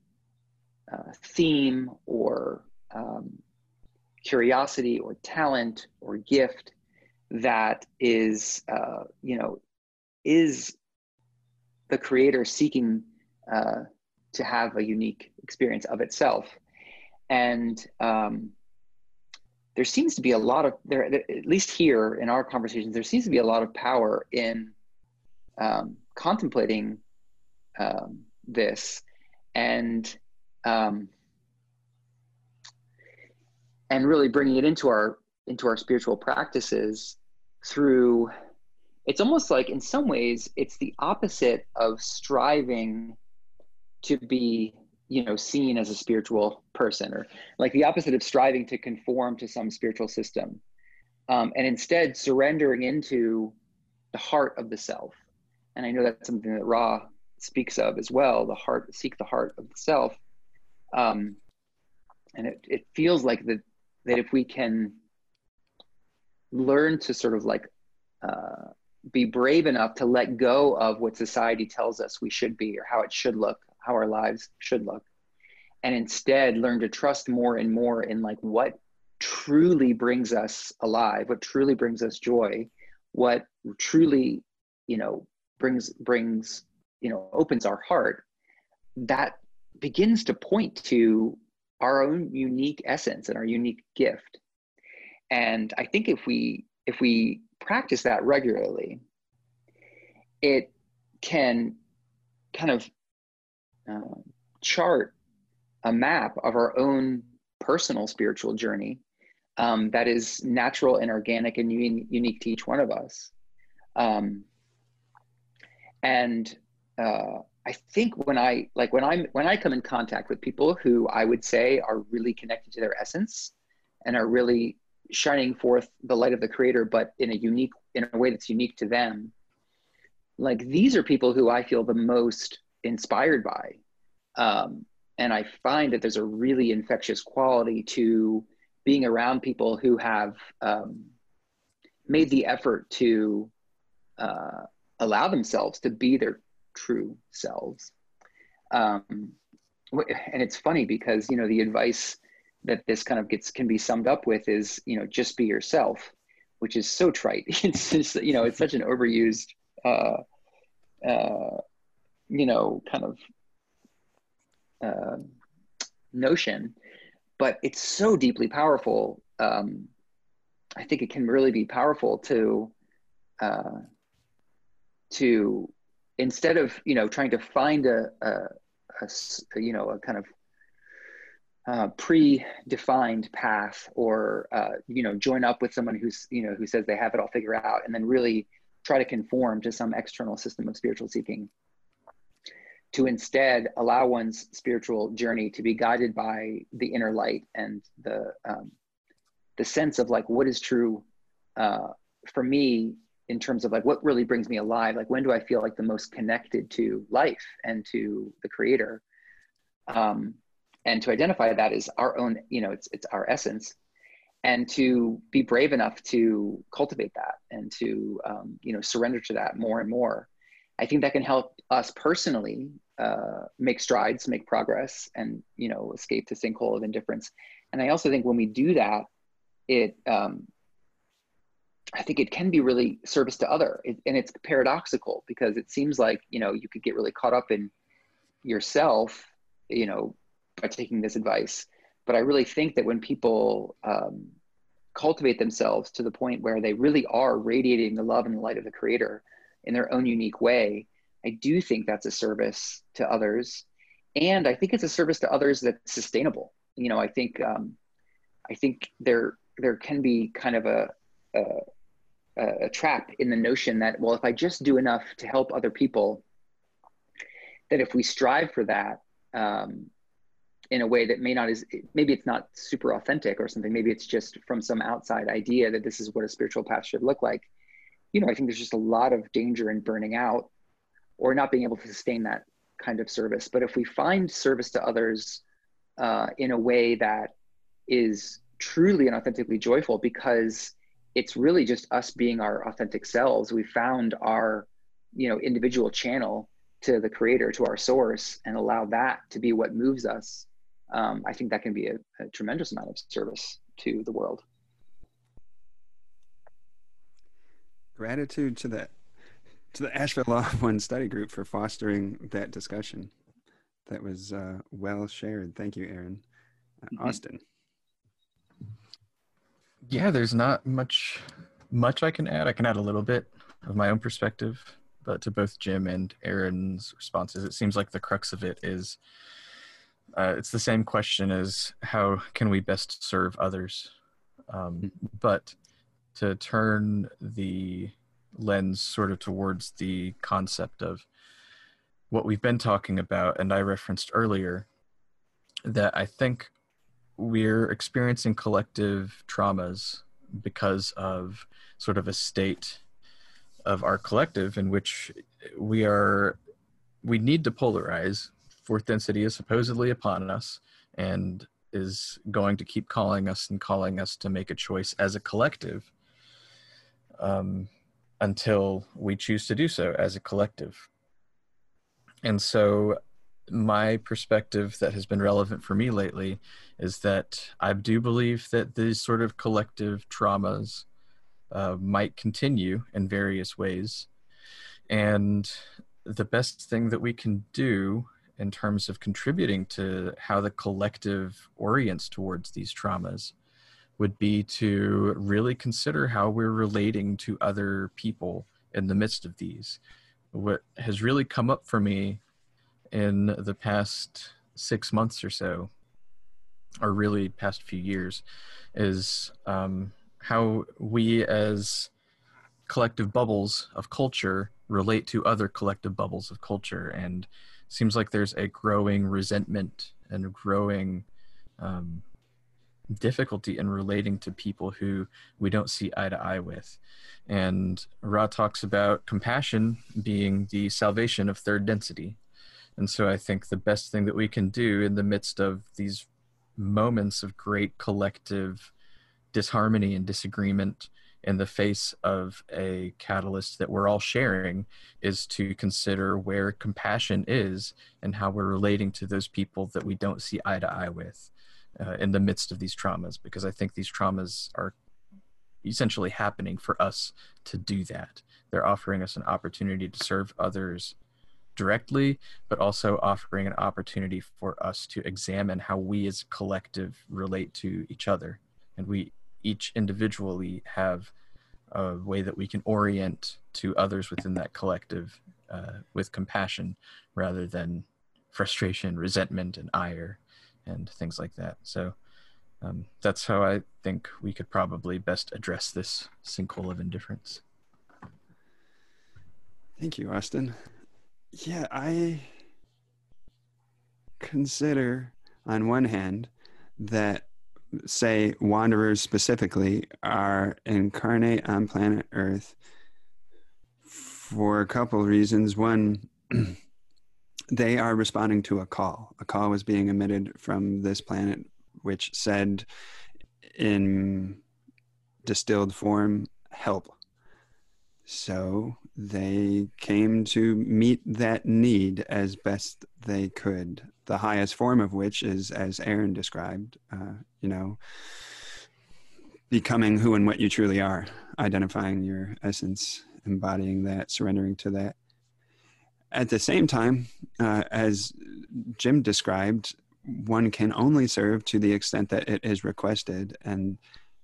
uh, theme or um, curiosity or talent or gift that is, uh, you know, is the creator seeking uh, to have a unique experience of itself. And um, there seems to be a lot of there, at least here in our conversations, there seems to be a lot of power in um, contemplating um, this and um, and really bringing it into our into our spiritual practices through it's almost like in some ways it's the opposite of striving to be you know seen as a spiritual person or like the opposite of striving to conform to some spiritual system um, and instead surrendering into the heart of the self. And i know that's something that ra speaks of as well the heart seek the heart of the self. Um, and it, it feels like that that if we can learn to sort of like uh, be brave enough to let go of what society tells us we should be or how it should look how our lives should look and instead learn to trust more and more in like what truly brings us alive what truly brings us joy what truly you know brings brings you know opens our heart that begins to point to our own unique essence and our unique gift. And i think if we if we practice that regularly it can kind of uh, chart a map of our own personal spiritual journey um, that is natural and organic and un- unique to each one of us. Um, and uh, I think when I like when I'm when I come in contact with people who I would say are really connected to their essence and are really shining forth the light of the creator, but in a unique in a way that's unique to them. Like these are people who I feel the most inspired by. Um, and I find that there's a really infectious quality to being around people who have um, made the effort to uh, allow themselves to be their true selves. Um, and it's funny because you know the advice that this kind of gets can be summed up with is you know just be yourself, which is so trite. it's just you know it's such an overused uh, uh, you know kind of uh, notion, but it's so deeply powerful. Um, I think it can really be powerful to uh, to instead of you know trying to find a, a, a you know a kind of uh, pre-defined path or uh, you know join up with someone who's you know who says they have it all figured out and then really try to conform to some external system of spiritual seeking to instead allow one's spiritual journey to be guided by the inner light and the um, the sense of like what is true uh, for me in terms of like what really brings me alive like when do i feel like the most connected to life and to the creator? Um, and to identify that as our own you know it's it's our essence. And to be brave enough to cultivate that and to um, you know surrender to that more and more i think that can help us personally uh, make strides, make progress, and you know escape the sinkhole of indifference. And I also think when we do that, it um, I think it can be really service to other, it, and it's paradoxical because it seems like you know you could get really caught up in yourself, you know, by taking this advice. But I really think that when people um, cultivate themselves to the point where they really are radiating the love and the light of the Creator in their own unique way, I do think that's a service to others, and I think it's a service to others that's sustainable. You know, I think um, I think there there can be kind of a, a a trap in the notion that well, if I just do enough to help other people, that if we strive for that um, in a way that may not is maybe it's not super authentic or something, maybe it's just from some outside idea that this is what a spiritual path should look like. You know, I think there's just a lot of danger in burning out or not being able to sustain that kind of service. But if we find service to others uh, in a way that is truly and authentically joyful, because it's really just us being our authentic selves, we found our you know individual channel to the creator, to our source, and allow that to be what moves us. Um, I think that can be a, a tremendous amount of service to the world. Gratitude to the to the Asheville Law One Study Group for fostering that discussion. That was uh, well shared. Thank you, Aaron. Uh, mm-hmm. Austin. Yeah, there's not much much I can add. I can add a little bit of my own perspective, but to both Jim and Aaron's responses, it seems like the crux of it is uh, it's the same question as how can we best serve others, um, mm-hmm. but to turn the lens sort of towards the concept of what we've been talking about, and I referenced earlier that I think we're experiencing collective traumas because of sort of a state of our collective in which we are we need to polarize. Fourth density is supposedly upon us and is going to keep calling us and calling us to make a choice as a collective um, until we choose to do so as a collective. And so, my perspective that has been relevant for me lately is that I do believe that these sort of collective traumas uh, might continue in various ways. And the best thing that we can do in terms of contributing to how the collective orients towards these traumas would be to really consider how we're relating to other people in the midst of these. What has really come up for me in the past six months or so, or really past few years, is um, how we as collective bubbles of culture relate to other collective bubbles of culture. And seems like there's a growing resentment and growing um, difficulty in relating to people who we don't see eye to eye with. And Ra talks about compassion being the salvation of third density. And so I think the best thing that we can do in the midst of these moments of great collective disharmony and disagreement in the face of a catalyst that we're all sharing is to consider where compassion is and how we're relating to those people that we don't see eye to eye with uh, in the midst of these traumas because I think these traumas are essentially happening for us to do that. They're offering us an opportunity to serve others directly, but also offering an opportunity for us to examine how we as a collective relate to each other. And we each individually have a way that we can orient to others within that collective uh, with compassion rather than frustration, resentment, and ire and things like that. So um, that's how I think we could probably best address this sinkhole of indifference. Thank you, Austin. Yeah, I consider, on one hand, that say wanderers specifically are incarnate on planet Earth for a couple of reasons. One, they are responding to a call. A call was being emitted from this planet, which said, in distilled form, help. So they came to meet that need as best they could. The highest form of which is, as Aaron described, uh, you know, becoming who and what you truly are, identifying your essence, embodying that, surrendering to that. At the same time, uh, as Jim described, one can only serve to the extent that it is requested. And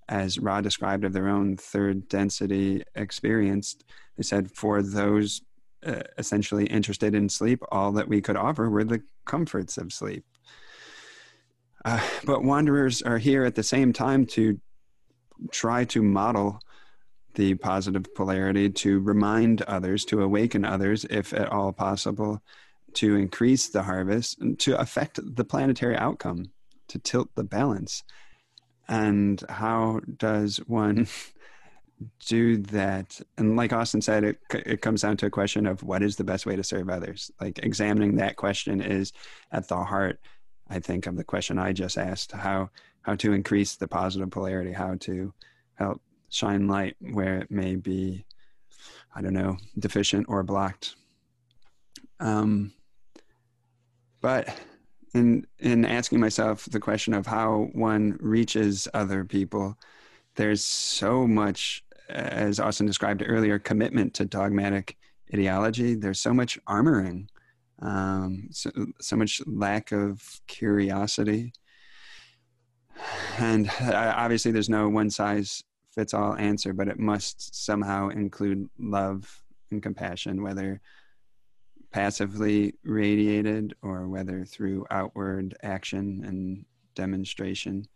as Ra described of their own third density experience, they said for those uh, essentially interested in sleep, all that we could offer were the comforts of sleep. Uh, but wanderers are here at the same time to try to model the positive polarity to remind others, to awaken others, if at all possible, to increase the harvest, to affect the planetary outcome, to tilt the balance. And how does one do that? And like austin said it, it comes down to a question of what is the best way to serve others. Like examining that question is at the heart i think of the question i just asked. How how to increase the positive polarity how to help shine light where it may be i don't know deficient or blocked. Um but in in asking myself the question of how one reaches other people there's so much as austin described earlier commitment to dogmatic ideology. There's so much armoring um, so, so much lack of curiosity. And uh, obviously there's no one size fits all answer but it must somehow include love and compassion whether passively radiated or whether through outward action and demonstration.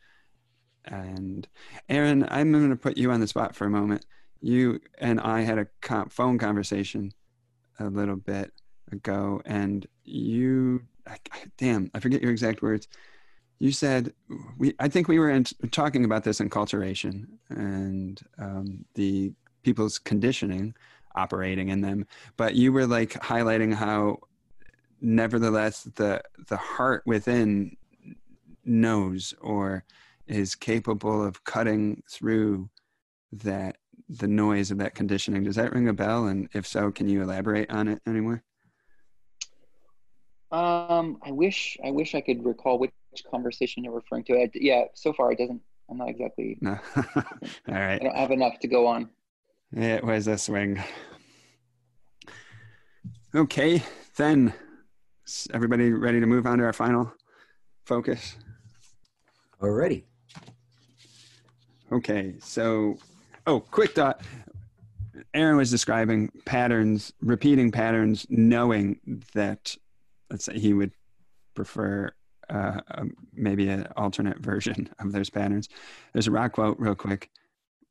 And Aaron, I'm going to put you on the spot for a moment. You and I had a phone conversation a little bit ago, and you, damn, I forget your exact words. You said we. I think we were in, talking about this enculturation and um, the people's conditioning operating in them but you were like highlighting how nevertheless the the heart within knows or is capable of cutting through that the noise of that conditioning does that ring a bell and if so can you elaborate on it anymore um i wish i wish i could recall which conversation you're referring to I, yeah so far it doesn't i'm not exactly no all right i don't have enough to go on it was a swing. Okay, then Is everybody ready to move on to our final focus? Already. Okay, so oh, quick thought. Aaron was describing patterns, repeating patterns, knowing that let's say he would prefer uh, um, maybe an alternate version of those patterns. There's a Ra quote, real quick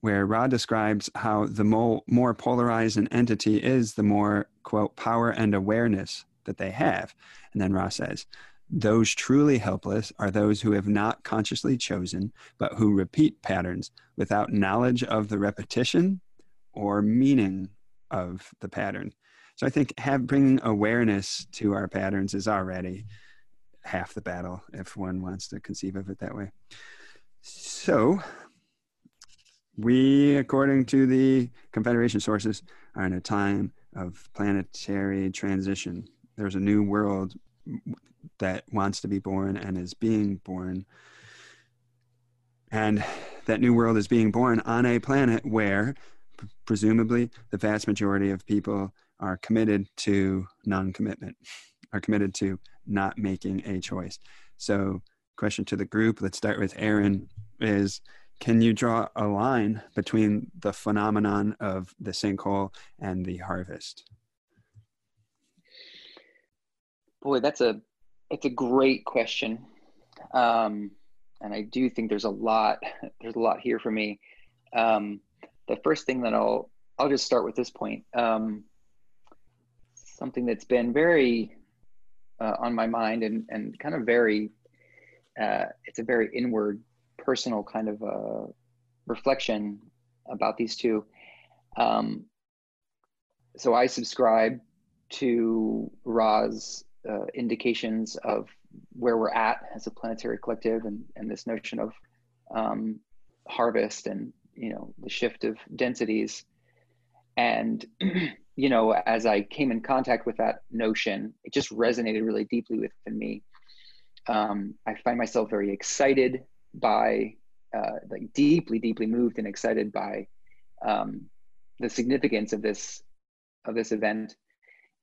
where Ra describes how the more polarized an entity is, the more, quote, power and awareness that they have. And then Ra says, those truly helpless are those who have not consciously chosen, but who repeat patterns without knowledge of the repetition or meaning of the pattern. So I think have, bringing awareness to our patterns is already half the battle, if one wants to conceive of it that way. So we, according to the Confederation sources, are in a time of planetary transition. There's a new world that wants to be born and is being born. And that new world is being born on a planet where, presumably, the vast majority of people are committed to non commitment, are committed to not making a choice. So, question to the group let's start with Aaron is can you draw a line between the phenomenon of the sinkhole and the harvest? Boy, that's a it's a great question, um, and I do think there's a lot there's a lot here for me. Um, the first thing that I'll I'll just start with this point. Um, something that's been very uh, on my mind and and kind of very uh, it's a very inward personal kind of uh, reflection about these two. Um, so I subscribe to Ra's uh, indications of where we're at as a planetary collective and, and this notion of um, harvest and you know the shift of densities and you know as i came in contact with that notion it just resonated really deeply within me um, i find myself very excited by uh, like deeply, deeply moved and excited by um, the significance of this of this event,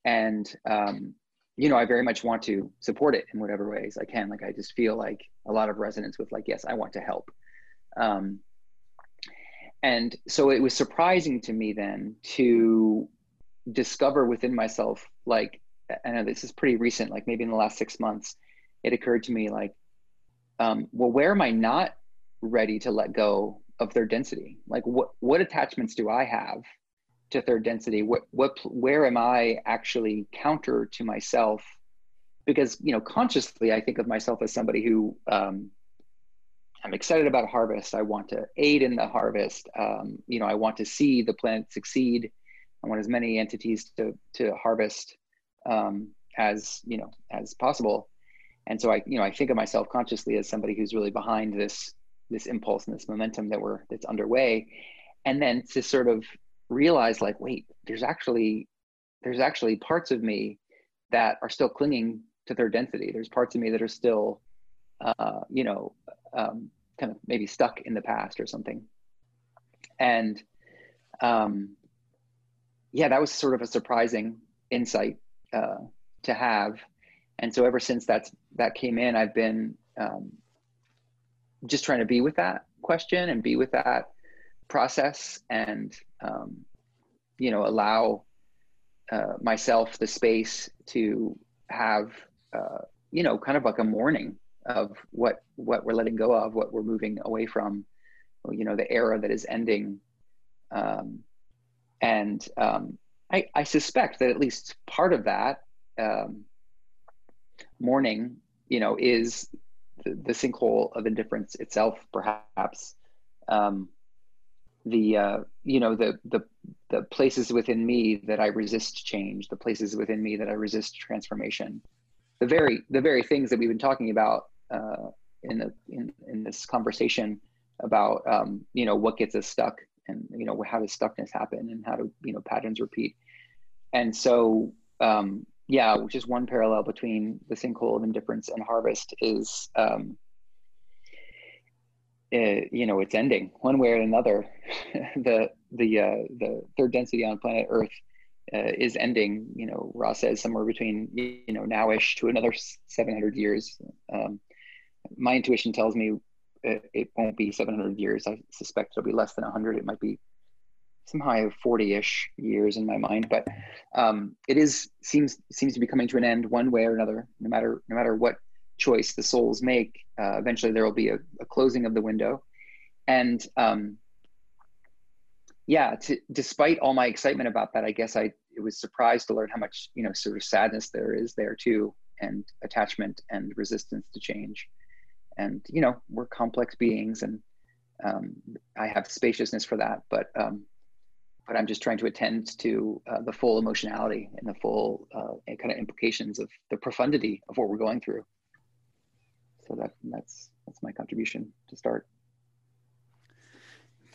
and um, you know, I very much want to support it in whatever ways I can. Like I just feel like a lot of resonance with like, yes, I want to help. Um, and so it was surprising to me then to discover within myself, like, I know this is pretty recent, like maybe in the last six months, it occurred to me like, um, well, where am I not ready to let go of third density? Like, what what attachments do I have to third density? What what where am I actually counter to myself? Because you know, consciously, I think of myself as somebody who um, I'm excited about harvest. I want to aid in the harvest. Um, you know, I want to see the planet succeed. I want as many entities to to harvest um, as you know as possible. And so I, you know, I think of myself consciously as somebody who's really behind this this impulse and this momentum that we're that's underway. And then to sort of realize, like, wait, there's actually there's actually parts of me that are still clinging to third density. There's parts of me that are still, uh, you know, um, kind of maybe stuck in the past or something. And um, yeah, that was sort of a surprising insight uh, to have. And so ever since that's that came in, I've been um, just trying to be with that question and be with that process and um, you know allow uh, myself the space to have uh, you know kind of like a mourning of what what we're letting go of, what we're moving away from, you know, the era that is ending. Um, and um, I, I, suspect that at least part of that um, mourning, you know, is the, the, sinkhole of indifference itself, perhaps. Um, the uh, you know the the the places within me that I resist change, the places within me that I resist transformation, the very the very things that we've been talking about uh, in, the, in, in this conversation about um, you know what gets us stuck and you know how does stuckness happen and how do you know patterns repeat. And so um, yeah just one parallel between the sinkhole of indifference and harvest is um, it, you know it's ending one way or another. The the uh, the third density on planet earth uh, is ending. You know Ra says somewhere between you know nowish to another 700 years. Um, my intuition tells me it, it, won't be 700 years. I suspect it'll be less than 100. It might be some high of 40-ish years in my mind, but um, it is seems seems to be coming to an end one way or another. No matter no matter what choice the souls make, uh, eventually there will be a, a, closing of the window. And um, yeah, to, despite all my excitement about that, I guess I it was surprised to learn how much you know sort of sadness there is there too, and attachment and resistance to change and you know we're complex beings and um, i have spaciousness for that but um, but i'm just trying to attend to uh, the full emotionality and the full uh, kind of implications of the profundity of what we're going through. So that that's that's my contribution to start.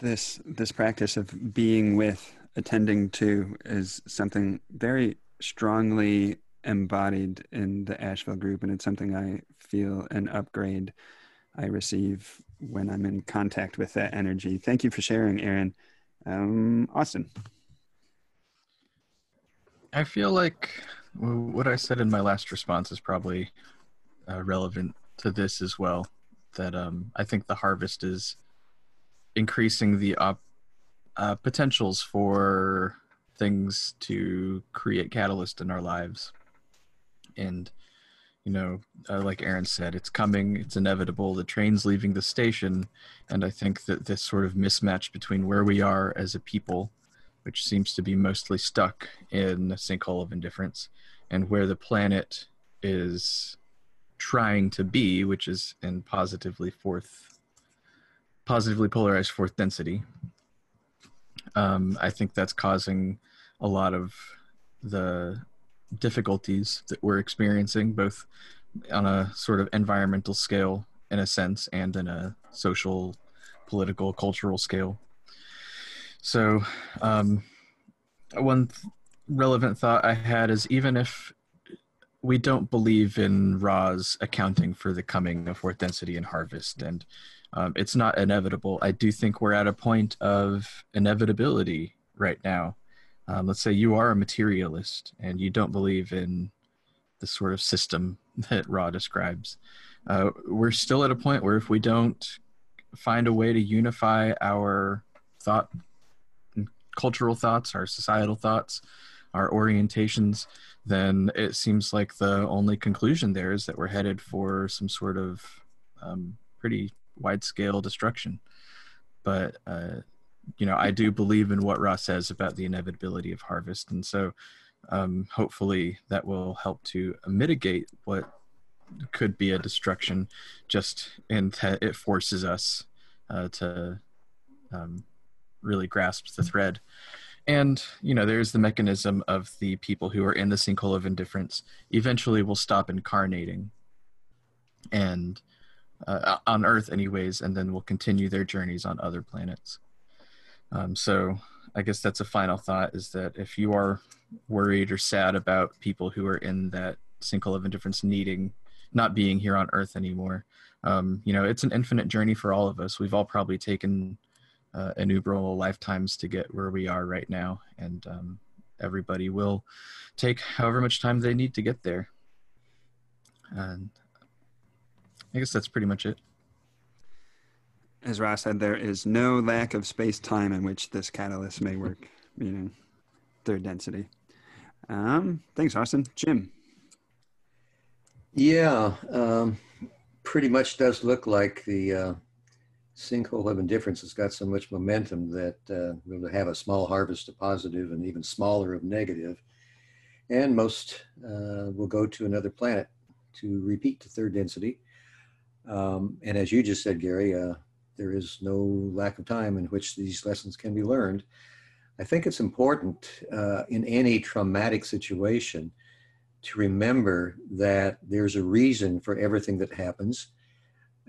This this practice of being with attending to is something very strongly embodied in the Asheville group, and it's something I feel an upgrade I receive when I'm in contact with that energy. Thank you for sharing, Aaron. Um, Austin. I feel like what I said in my last response is probably uh, relevant to this as well. That um, I think the harvest is increasing the op- uh, potentials for things to create catalyst in our lives and you know uh, like aaron said it's coming it's inevitable the train's leaving the station and i think that this sort of mismatch between where we are as a people which seems to be mostly stuck in a sinkhole of indifference and where the planet is trying to be which is in positively fourth positively polarized fourth density um, i think that's causing a lot of the difficulties that we're experiencing, both on a sort of environmental scale, in a sense, and in a social, political, cultural scale. So, um, one th- relevant thought I had is even if we don't believe in Ra's accounting for the coming of fourth density and harvest, and um, it's not inevitable. I do think we're at a point of inevitability right now um, let's say you are a materialist and you don't believe in the sort of system that Ra describes. Uh, we're still at a point where if we don't find a way to unify our thought, cultural thoughts, our societal thoughts, our orientations, then it seems like the only conclusion there is that we're headed for some sort of um, pretty wide scale destruction. But uh, you know, I do believe in what Ra says about the inevitability of harvest, and so um, hopefully that will help to mitigate what could be a destruction just and that it forces us uh, to um, really grasp the thread. And you know there's the mechanism of the people who are in the sinkhole of indifference eventually will stop incarnating and uh, on earth anyways and then will continue their journeys on other planets um, so i guess that's a final thought is that if you are worried or sad about people who are in that sinkhole of indifference needing not being here on earth anymore um, you know it's an infinite journey for all of us we've all probably taken uh, innumerable lifetimes to get where we are right now, and um, everybody will take however much time they need to get there. And I guess that's pretty much it. As Ra said, there is no lack of space time in which this catalyst may work, meaning third density. Um, thanks, Austin. Jim. Yeah, um, pretty much does look like the uh, sinkhole of indifference has got so much momentum that uh, we'll have a small harvest of positive and even smaller of negative. And most uh, will go to another planet to repeat the third density. Um, and as you just said, Gary, uh, there is no lack of time in which these lessons can be learned. I think it's important uh, in any traumatic situation to remember that there's a reason for everything that happens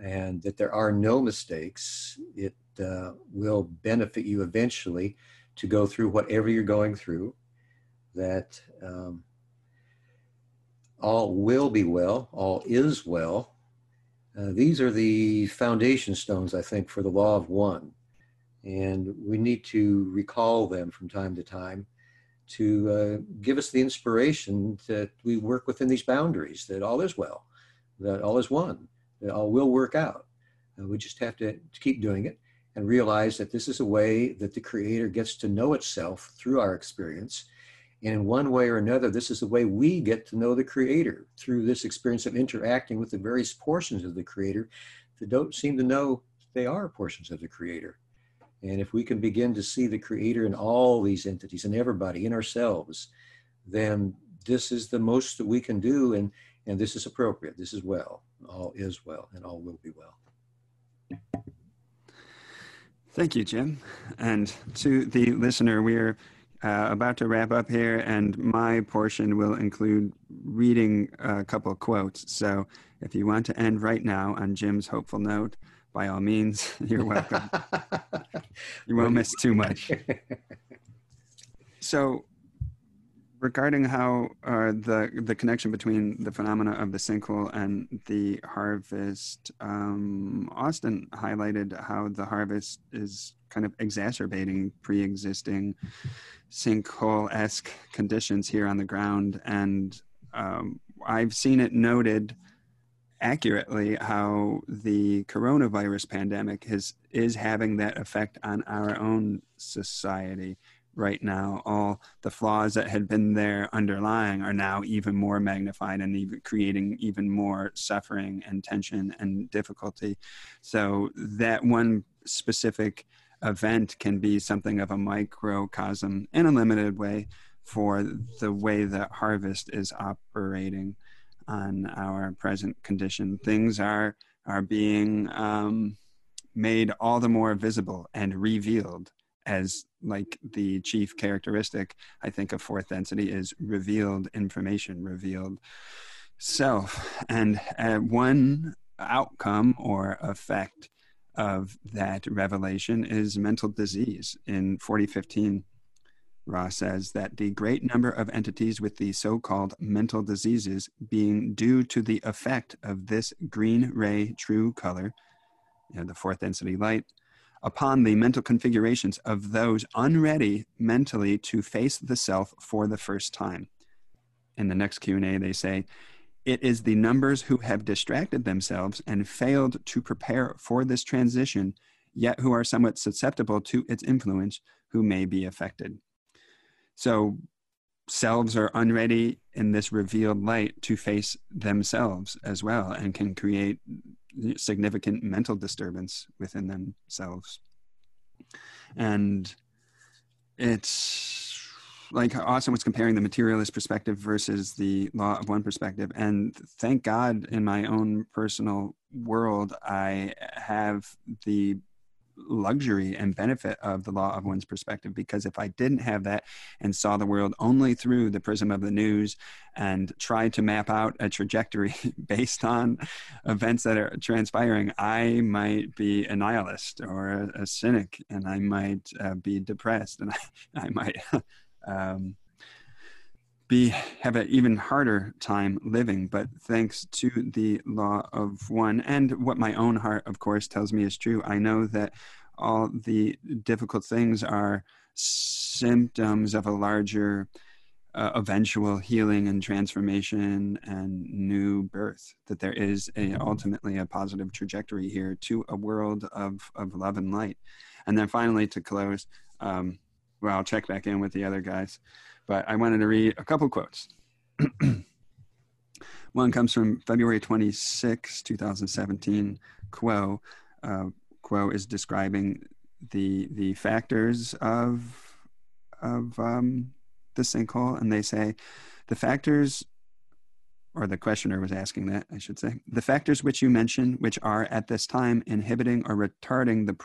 and that there are no mistakes. It uh, will benefit you eventually to go through whatever you're going through, that um, all will be well, all is well. Uh, these are the foundation stones, I think, for the law of one. And we need to recall them from time to time to uh, give us the inspiration that we work within these boundaries, that all is well, that all is one that all will work out. Uh, we just have to, to keep doing it and realize that this is a way that the creator gets to know itself through our experience. And in one way or another, this is the way we get to know the creator through this experience of interacting with the various portions of the creator that don't seem to know they are portions of the creator. And if we can begin to see the creator in all these entities and everybody in ourselves, then this is the most that we can do. And, and this is appropriate. This is well all is well and all will be well. Thank you, Jim. And to the listener, we are uh, about to wrap up here, and my portion will include reading a couple quotes. So if you want to end right now on Jim's hopeful note, by all means, you're welcome. you won't miss too much. So, regarding how uh, the the connection between the phenomena of the sinkhole and the harvest, um, Austin highlighted how the harvest is kind of exacerbating pre-existing sinkhole-esque conditions here on the ground, and um, I've seen it noted accurately how the coronavirus pandemic is is having that effect on our own society right now all the flaws that had been there underlying are now even more magnified and even creating even more suffering and tension and difficulty. So that one specific event can be something of a microcosm in a limited way for the way that harvest is operating on our present condition. Things are are being um, made all the more visible and revealed as like the chief characteristic i think of fourth density is revealed information revealed self. And uh, one outcome or effect of that revelation is mental disease. In 4015 Ra says that the great number of entities with the so called mental diseases being due to the effect of this green ray true color, you know, the fourth density light, upon the mental configurations of those unready mentally to face the self for the first time. In the next Q&A they say, it is the numbers who have distracted themselves and failed to prepare for this transition, yet who are somewhat susceptible to its influence, who may be affected. So selves are unready in this revealed light to face themselves as well and can create significant mental disturbance within themselves. And it's like Austin was comparing the materialist perspective versus the law of one perspective. And thank God in my own personal world, I have the luxury and benefit of the law of one's perspective because if I didn't have that and saw the world only through the prism of the news and tried to map out a trajectory based on events that are transpiring, I might be a nihilist or a, a cynic and I might uh, be depressed and I, I might um, be have an even harder time living but thanks to the law of one and what my own heart of course tells me is true i know that all the difficult things are symptoms of a larger uh, eventual healing and transformation and new birth that there is a ultimately a positive trajectory here to a world of of love and light. And then finally to close um, well i'll check back in with the other guys but I wanted to read a couple quotes. One comes from February 26, 2017. Q'uo, uh, Q'uo is describing the the factors of of um, the sinkhole, and they say the factors or the questioner was asking that, I should say. The factors which you mention, which are at this time inhibiting or retarding the,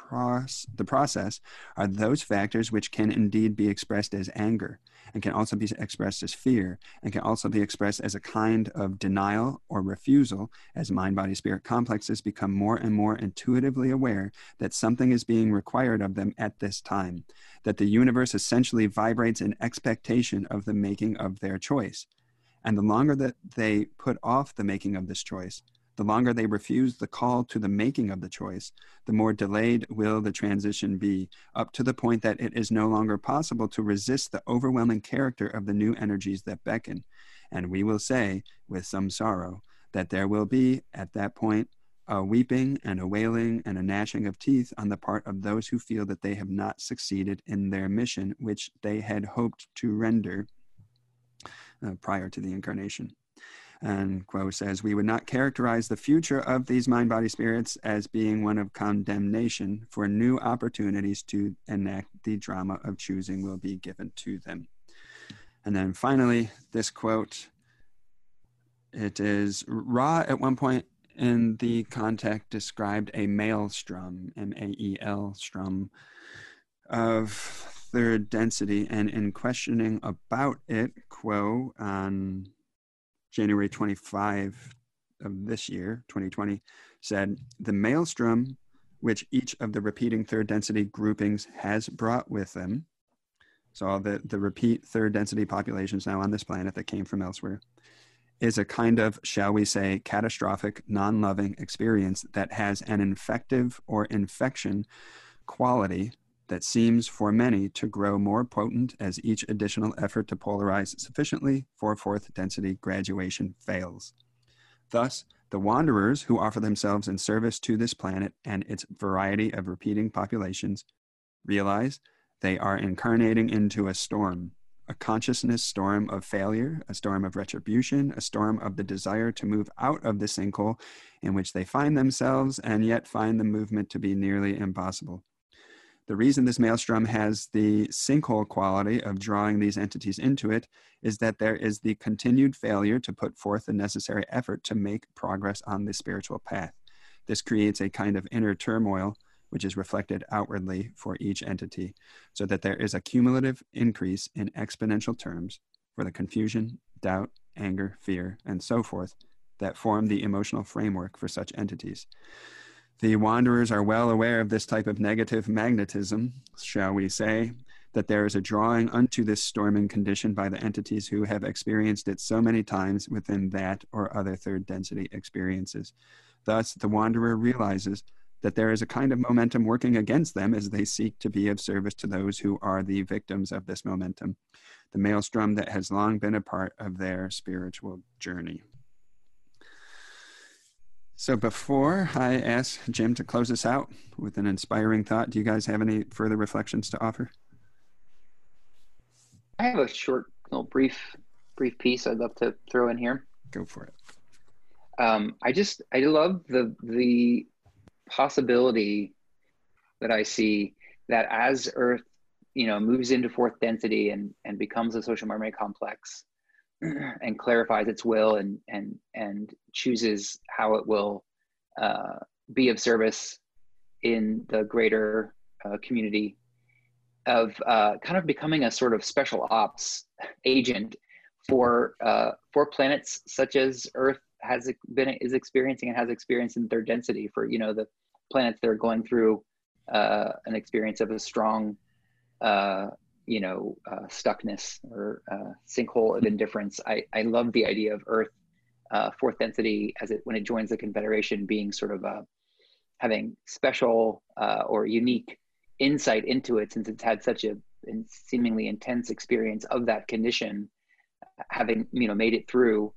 the process, are those factors which can indeed be expressed as anger, and can also be expressed as fear, and can also be expressed as a kind of denial or refusal as mind body spirit complexes become more and more intuitively aware that something is being required of them at this time, that the universe essentially vibrates in expectation of the making of their choice. And the longer that they put off the making of this choice, the longer they refuse the call to the making of the choice, the more delayed will the transition be, up to the point that it is no longer possible to resist the overwhelming character of the new energies that beckon. And we will say, with some sorrow, that there will be, at that point, a weeping and a wailing and a gnashing of teeth on the part of those who feel that they have not succeeded in their mission, which they had hoped to render uh, prior to the incarnation. And Q'uo says, We would not characterize the future of these mind body spirits as being one of condemnation, for new opportunities to enact the drama of choosing will be given to them. And then finally, this quote it is Ra at one point in the contact described a maelstrom, M A E L strum, of third density. And in questioning about it, Q'uo on January 25 of this year, 2020, said the maelstrom, which each of the repeating third density groupings has brought with them, so all the, the repeat third density populations now on this planet that came from elsewhere, is a kind of, shall we say, catastrophic, non loving experience that has an infective or infection quality that seems for many to grow more potent as each additional effort to polarize sufficiently for fourth density graduation fails. Thus, the wanderers who offer themselves in service to this planet and its variety of repeating populations realize they are incarnating into a storm, a consciousness storm of failure, a storm of retribution, a storm of the desire to move out of the sinkhole in which they find themselves and yet find the movement to be nearly impossible. The reason this maelstrom has the sinkhole quality of drawing these entities into it is that there is the continued failure to put forth the necessary effort to make progress on the spiritual path. This creates a kind of inner turmoil, which is reflected outwardly for each entity, so that there is a cumulative increase in exponential terms for the confusion, doubt, anger, fear, and so forth that form the emotional framework for such entities. The wanderers are well aware of this type of negative magnetism, shall we say, that there is a drawing unto this storming condition by the entities who have experienced it so many times within that or other third density experiences. Thus, the wanderer realizes that there is a kind of momentum working against them as they seek to be of service to those who are the victims of this momentum, the maelstrom that has long been a part of their spiritual journey. So before I ask Jim to close us out with an inspiring thought, do you guys have any further reflections to offer? I have a short, little brief, brief piece I'd love to throw in here. Go for it. Um, I just I love the the possibility that I see that as Earth you know moves into fourth density and and becomes a social memory complex and clarifies its will and and and chooses how it will uh, be of service in the greater uh, community of uh, kind of becoming a sort of special ops agent for uh, for planets such as Earth has been is experiencing and has experienced in third density for you know the planets that are going through uh, an experience of a strong uh, you know uh, stuckness or uh, sinkhole of indifference. I I love the idea of Earth uh, fourth density as it when it joins the Confederation being sort of a having special or unique insight into it since it's had such a seemingly intense experience of that condition having you know made it through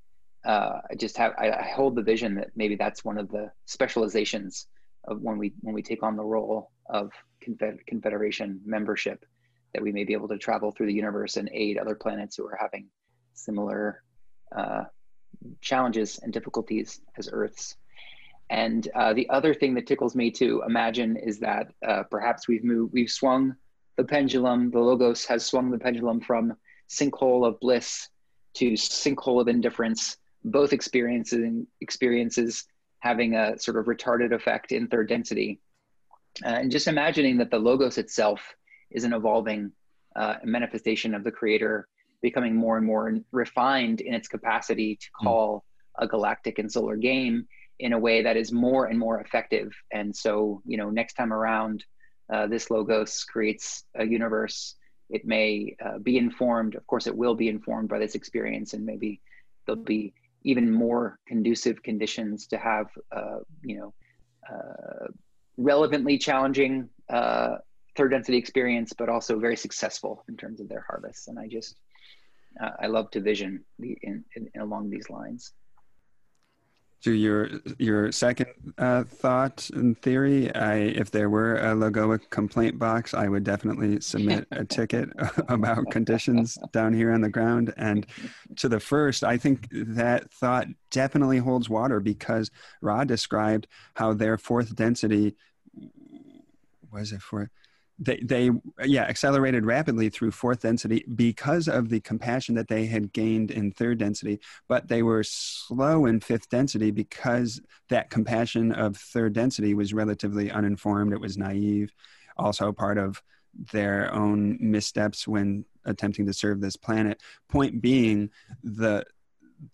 uh, I just have I, I, hold the vision that maybe that's one of the specializations of when we when we take on the role of confederation membership that we may be able to travel through the universe and aid other planets who are having similar uh, challenges and difficulties as Earth's. And uh, the other thing that tickles me to imagine is that uh, perhaps we've moved, we've swung the pendulum. The logos has swung the pendulum from sinkhole of bliss to sinkhole of indifference, both experiences experiences having a sort of retarded effect in third density. Uh, and just imagining that the logos itself is an evolving uh, manifestation of the creator, becoming more and more refined in its capacity to hmm. call mm. a galactic and solar game in a way that is more and more effective. And so, you know, next time around, uh, this logos creates a universe it may uh, be informed of course it will be informed by this experience and maybe there'll be even more conducive conditions to have uh, you know uh, relevantly challenging uh, third density experience but also very successful in terms of their harvests and i just uh, i love to vision the, in, in, along these lines to your your second uh, thought and theory, I, if there were a Logos complaint box, I would definitely submit a ticket about conditions down here on the ground. And to the first, I think that thought definitely holds water because Ra described how their fourth density was it for they, they yeah accelerated rapidly through fourth density because of the compassion that they had gained in third density but they were slow in fifth density because that compassion of third density was relatively uninformed. It was naive. Also part of their own missteps when attempting to serve this planet. Point being the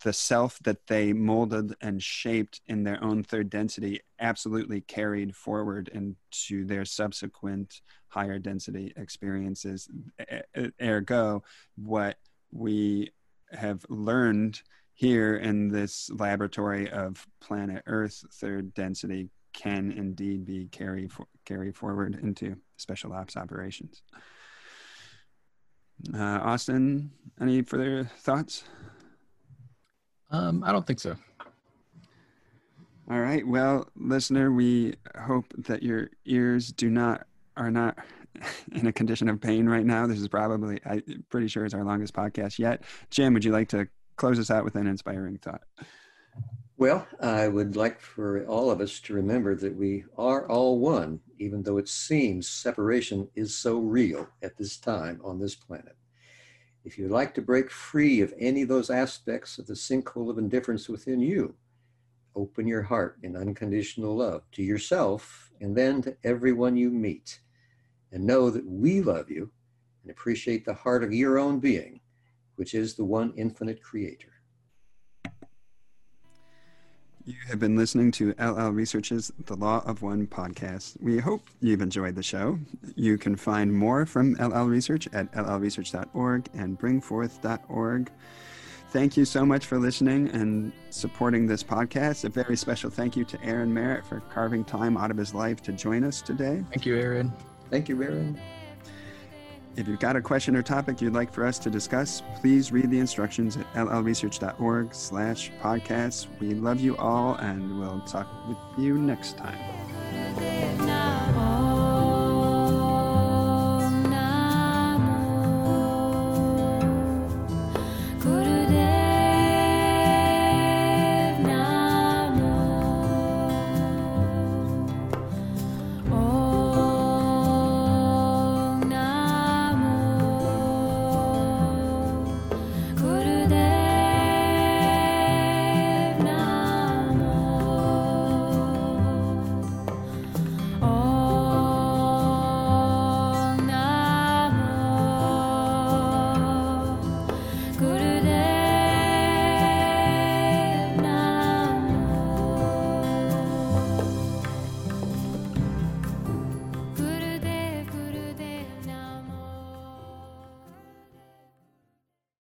the self that they molded and shaped in their own third density absolutely carried forward into their subsequent higher density experiences. Ergo, what we have learned here in this laboratory of planet Earth third density can indeed be carried for, carry forward into special ops operations. Uh, Austin, any further thoughts? Um, I don't think so. All right. Well, listener, we hope that your ears do not are not in a condition of pain right now. This is probably I'm pretty sure it's our longest podcast yet. Jim, would you like to close us out with an inspiring thought? Well, I would like for all of us to remember that we are all one, even though it seems separation is so real at this time on this planet. If you'd like to break free of any of those aspects of the sinkhole of indifference within you, open your heart in unconditional love to yourself and then to everyone you meet. And know that we love you and appreciate the heart of your own being, which is the one infinite creator. You have been listening to LL Research's The Law of One podcast. We hope you've enjoyed the show. You can find more from LL Research at llresearch.org and bring4th.org. Thank you so much for listening and supporting this podcast. A very special thank you to Aaron Merritt for carving time out of his life to join us today. Thank you, Aaron. Thank you, Aaron. If you've got a question or topic you'd like for us to discuss, please read the instructions at llresearch.org slash podcasts. We love you all, and we'll talk with you next time.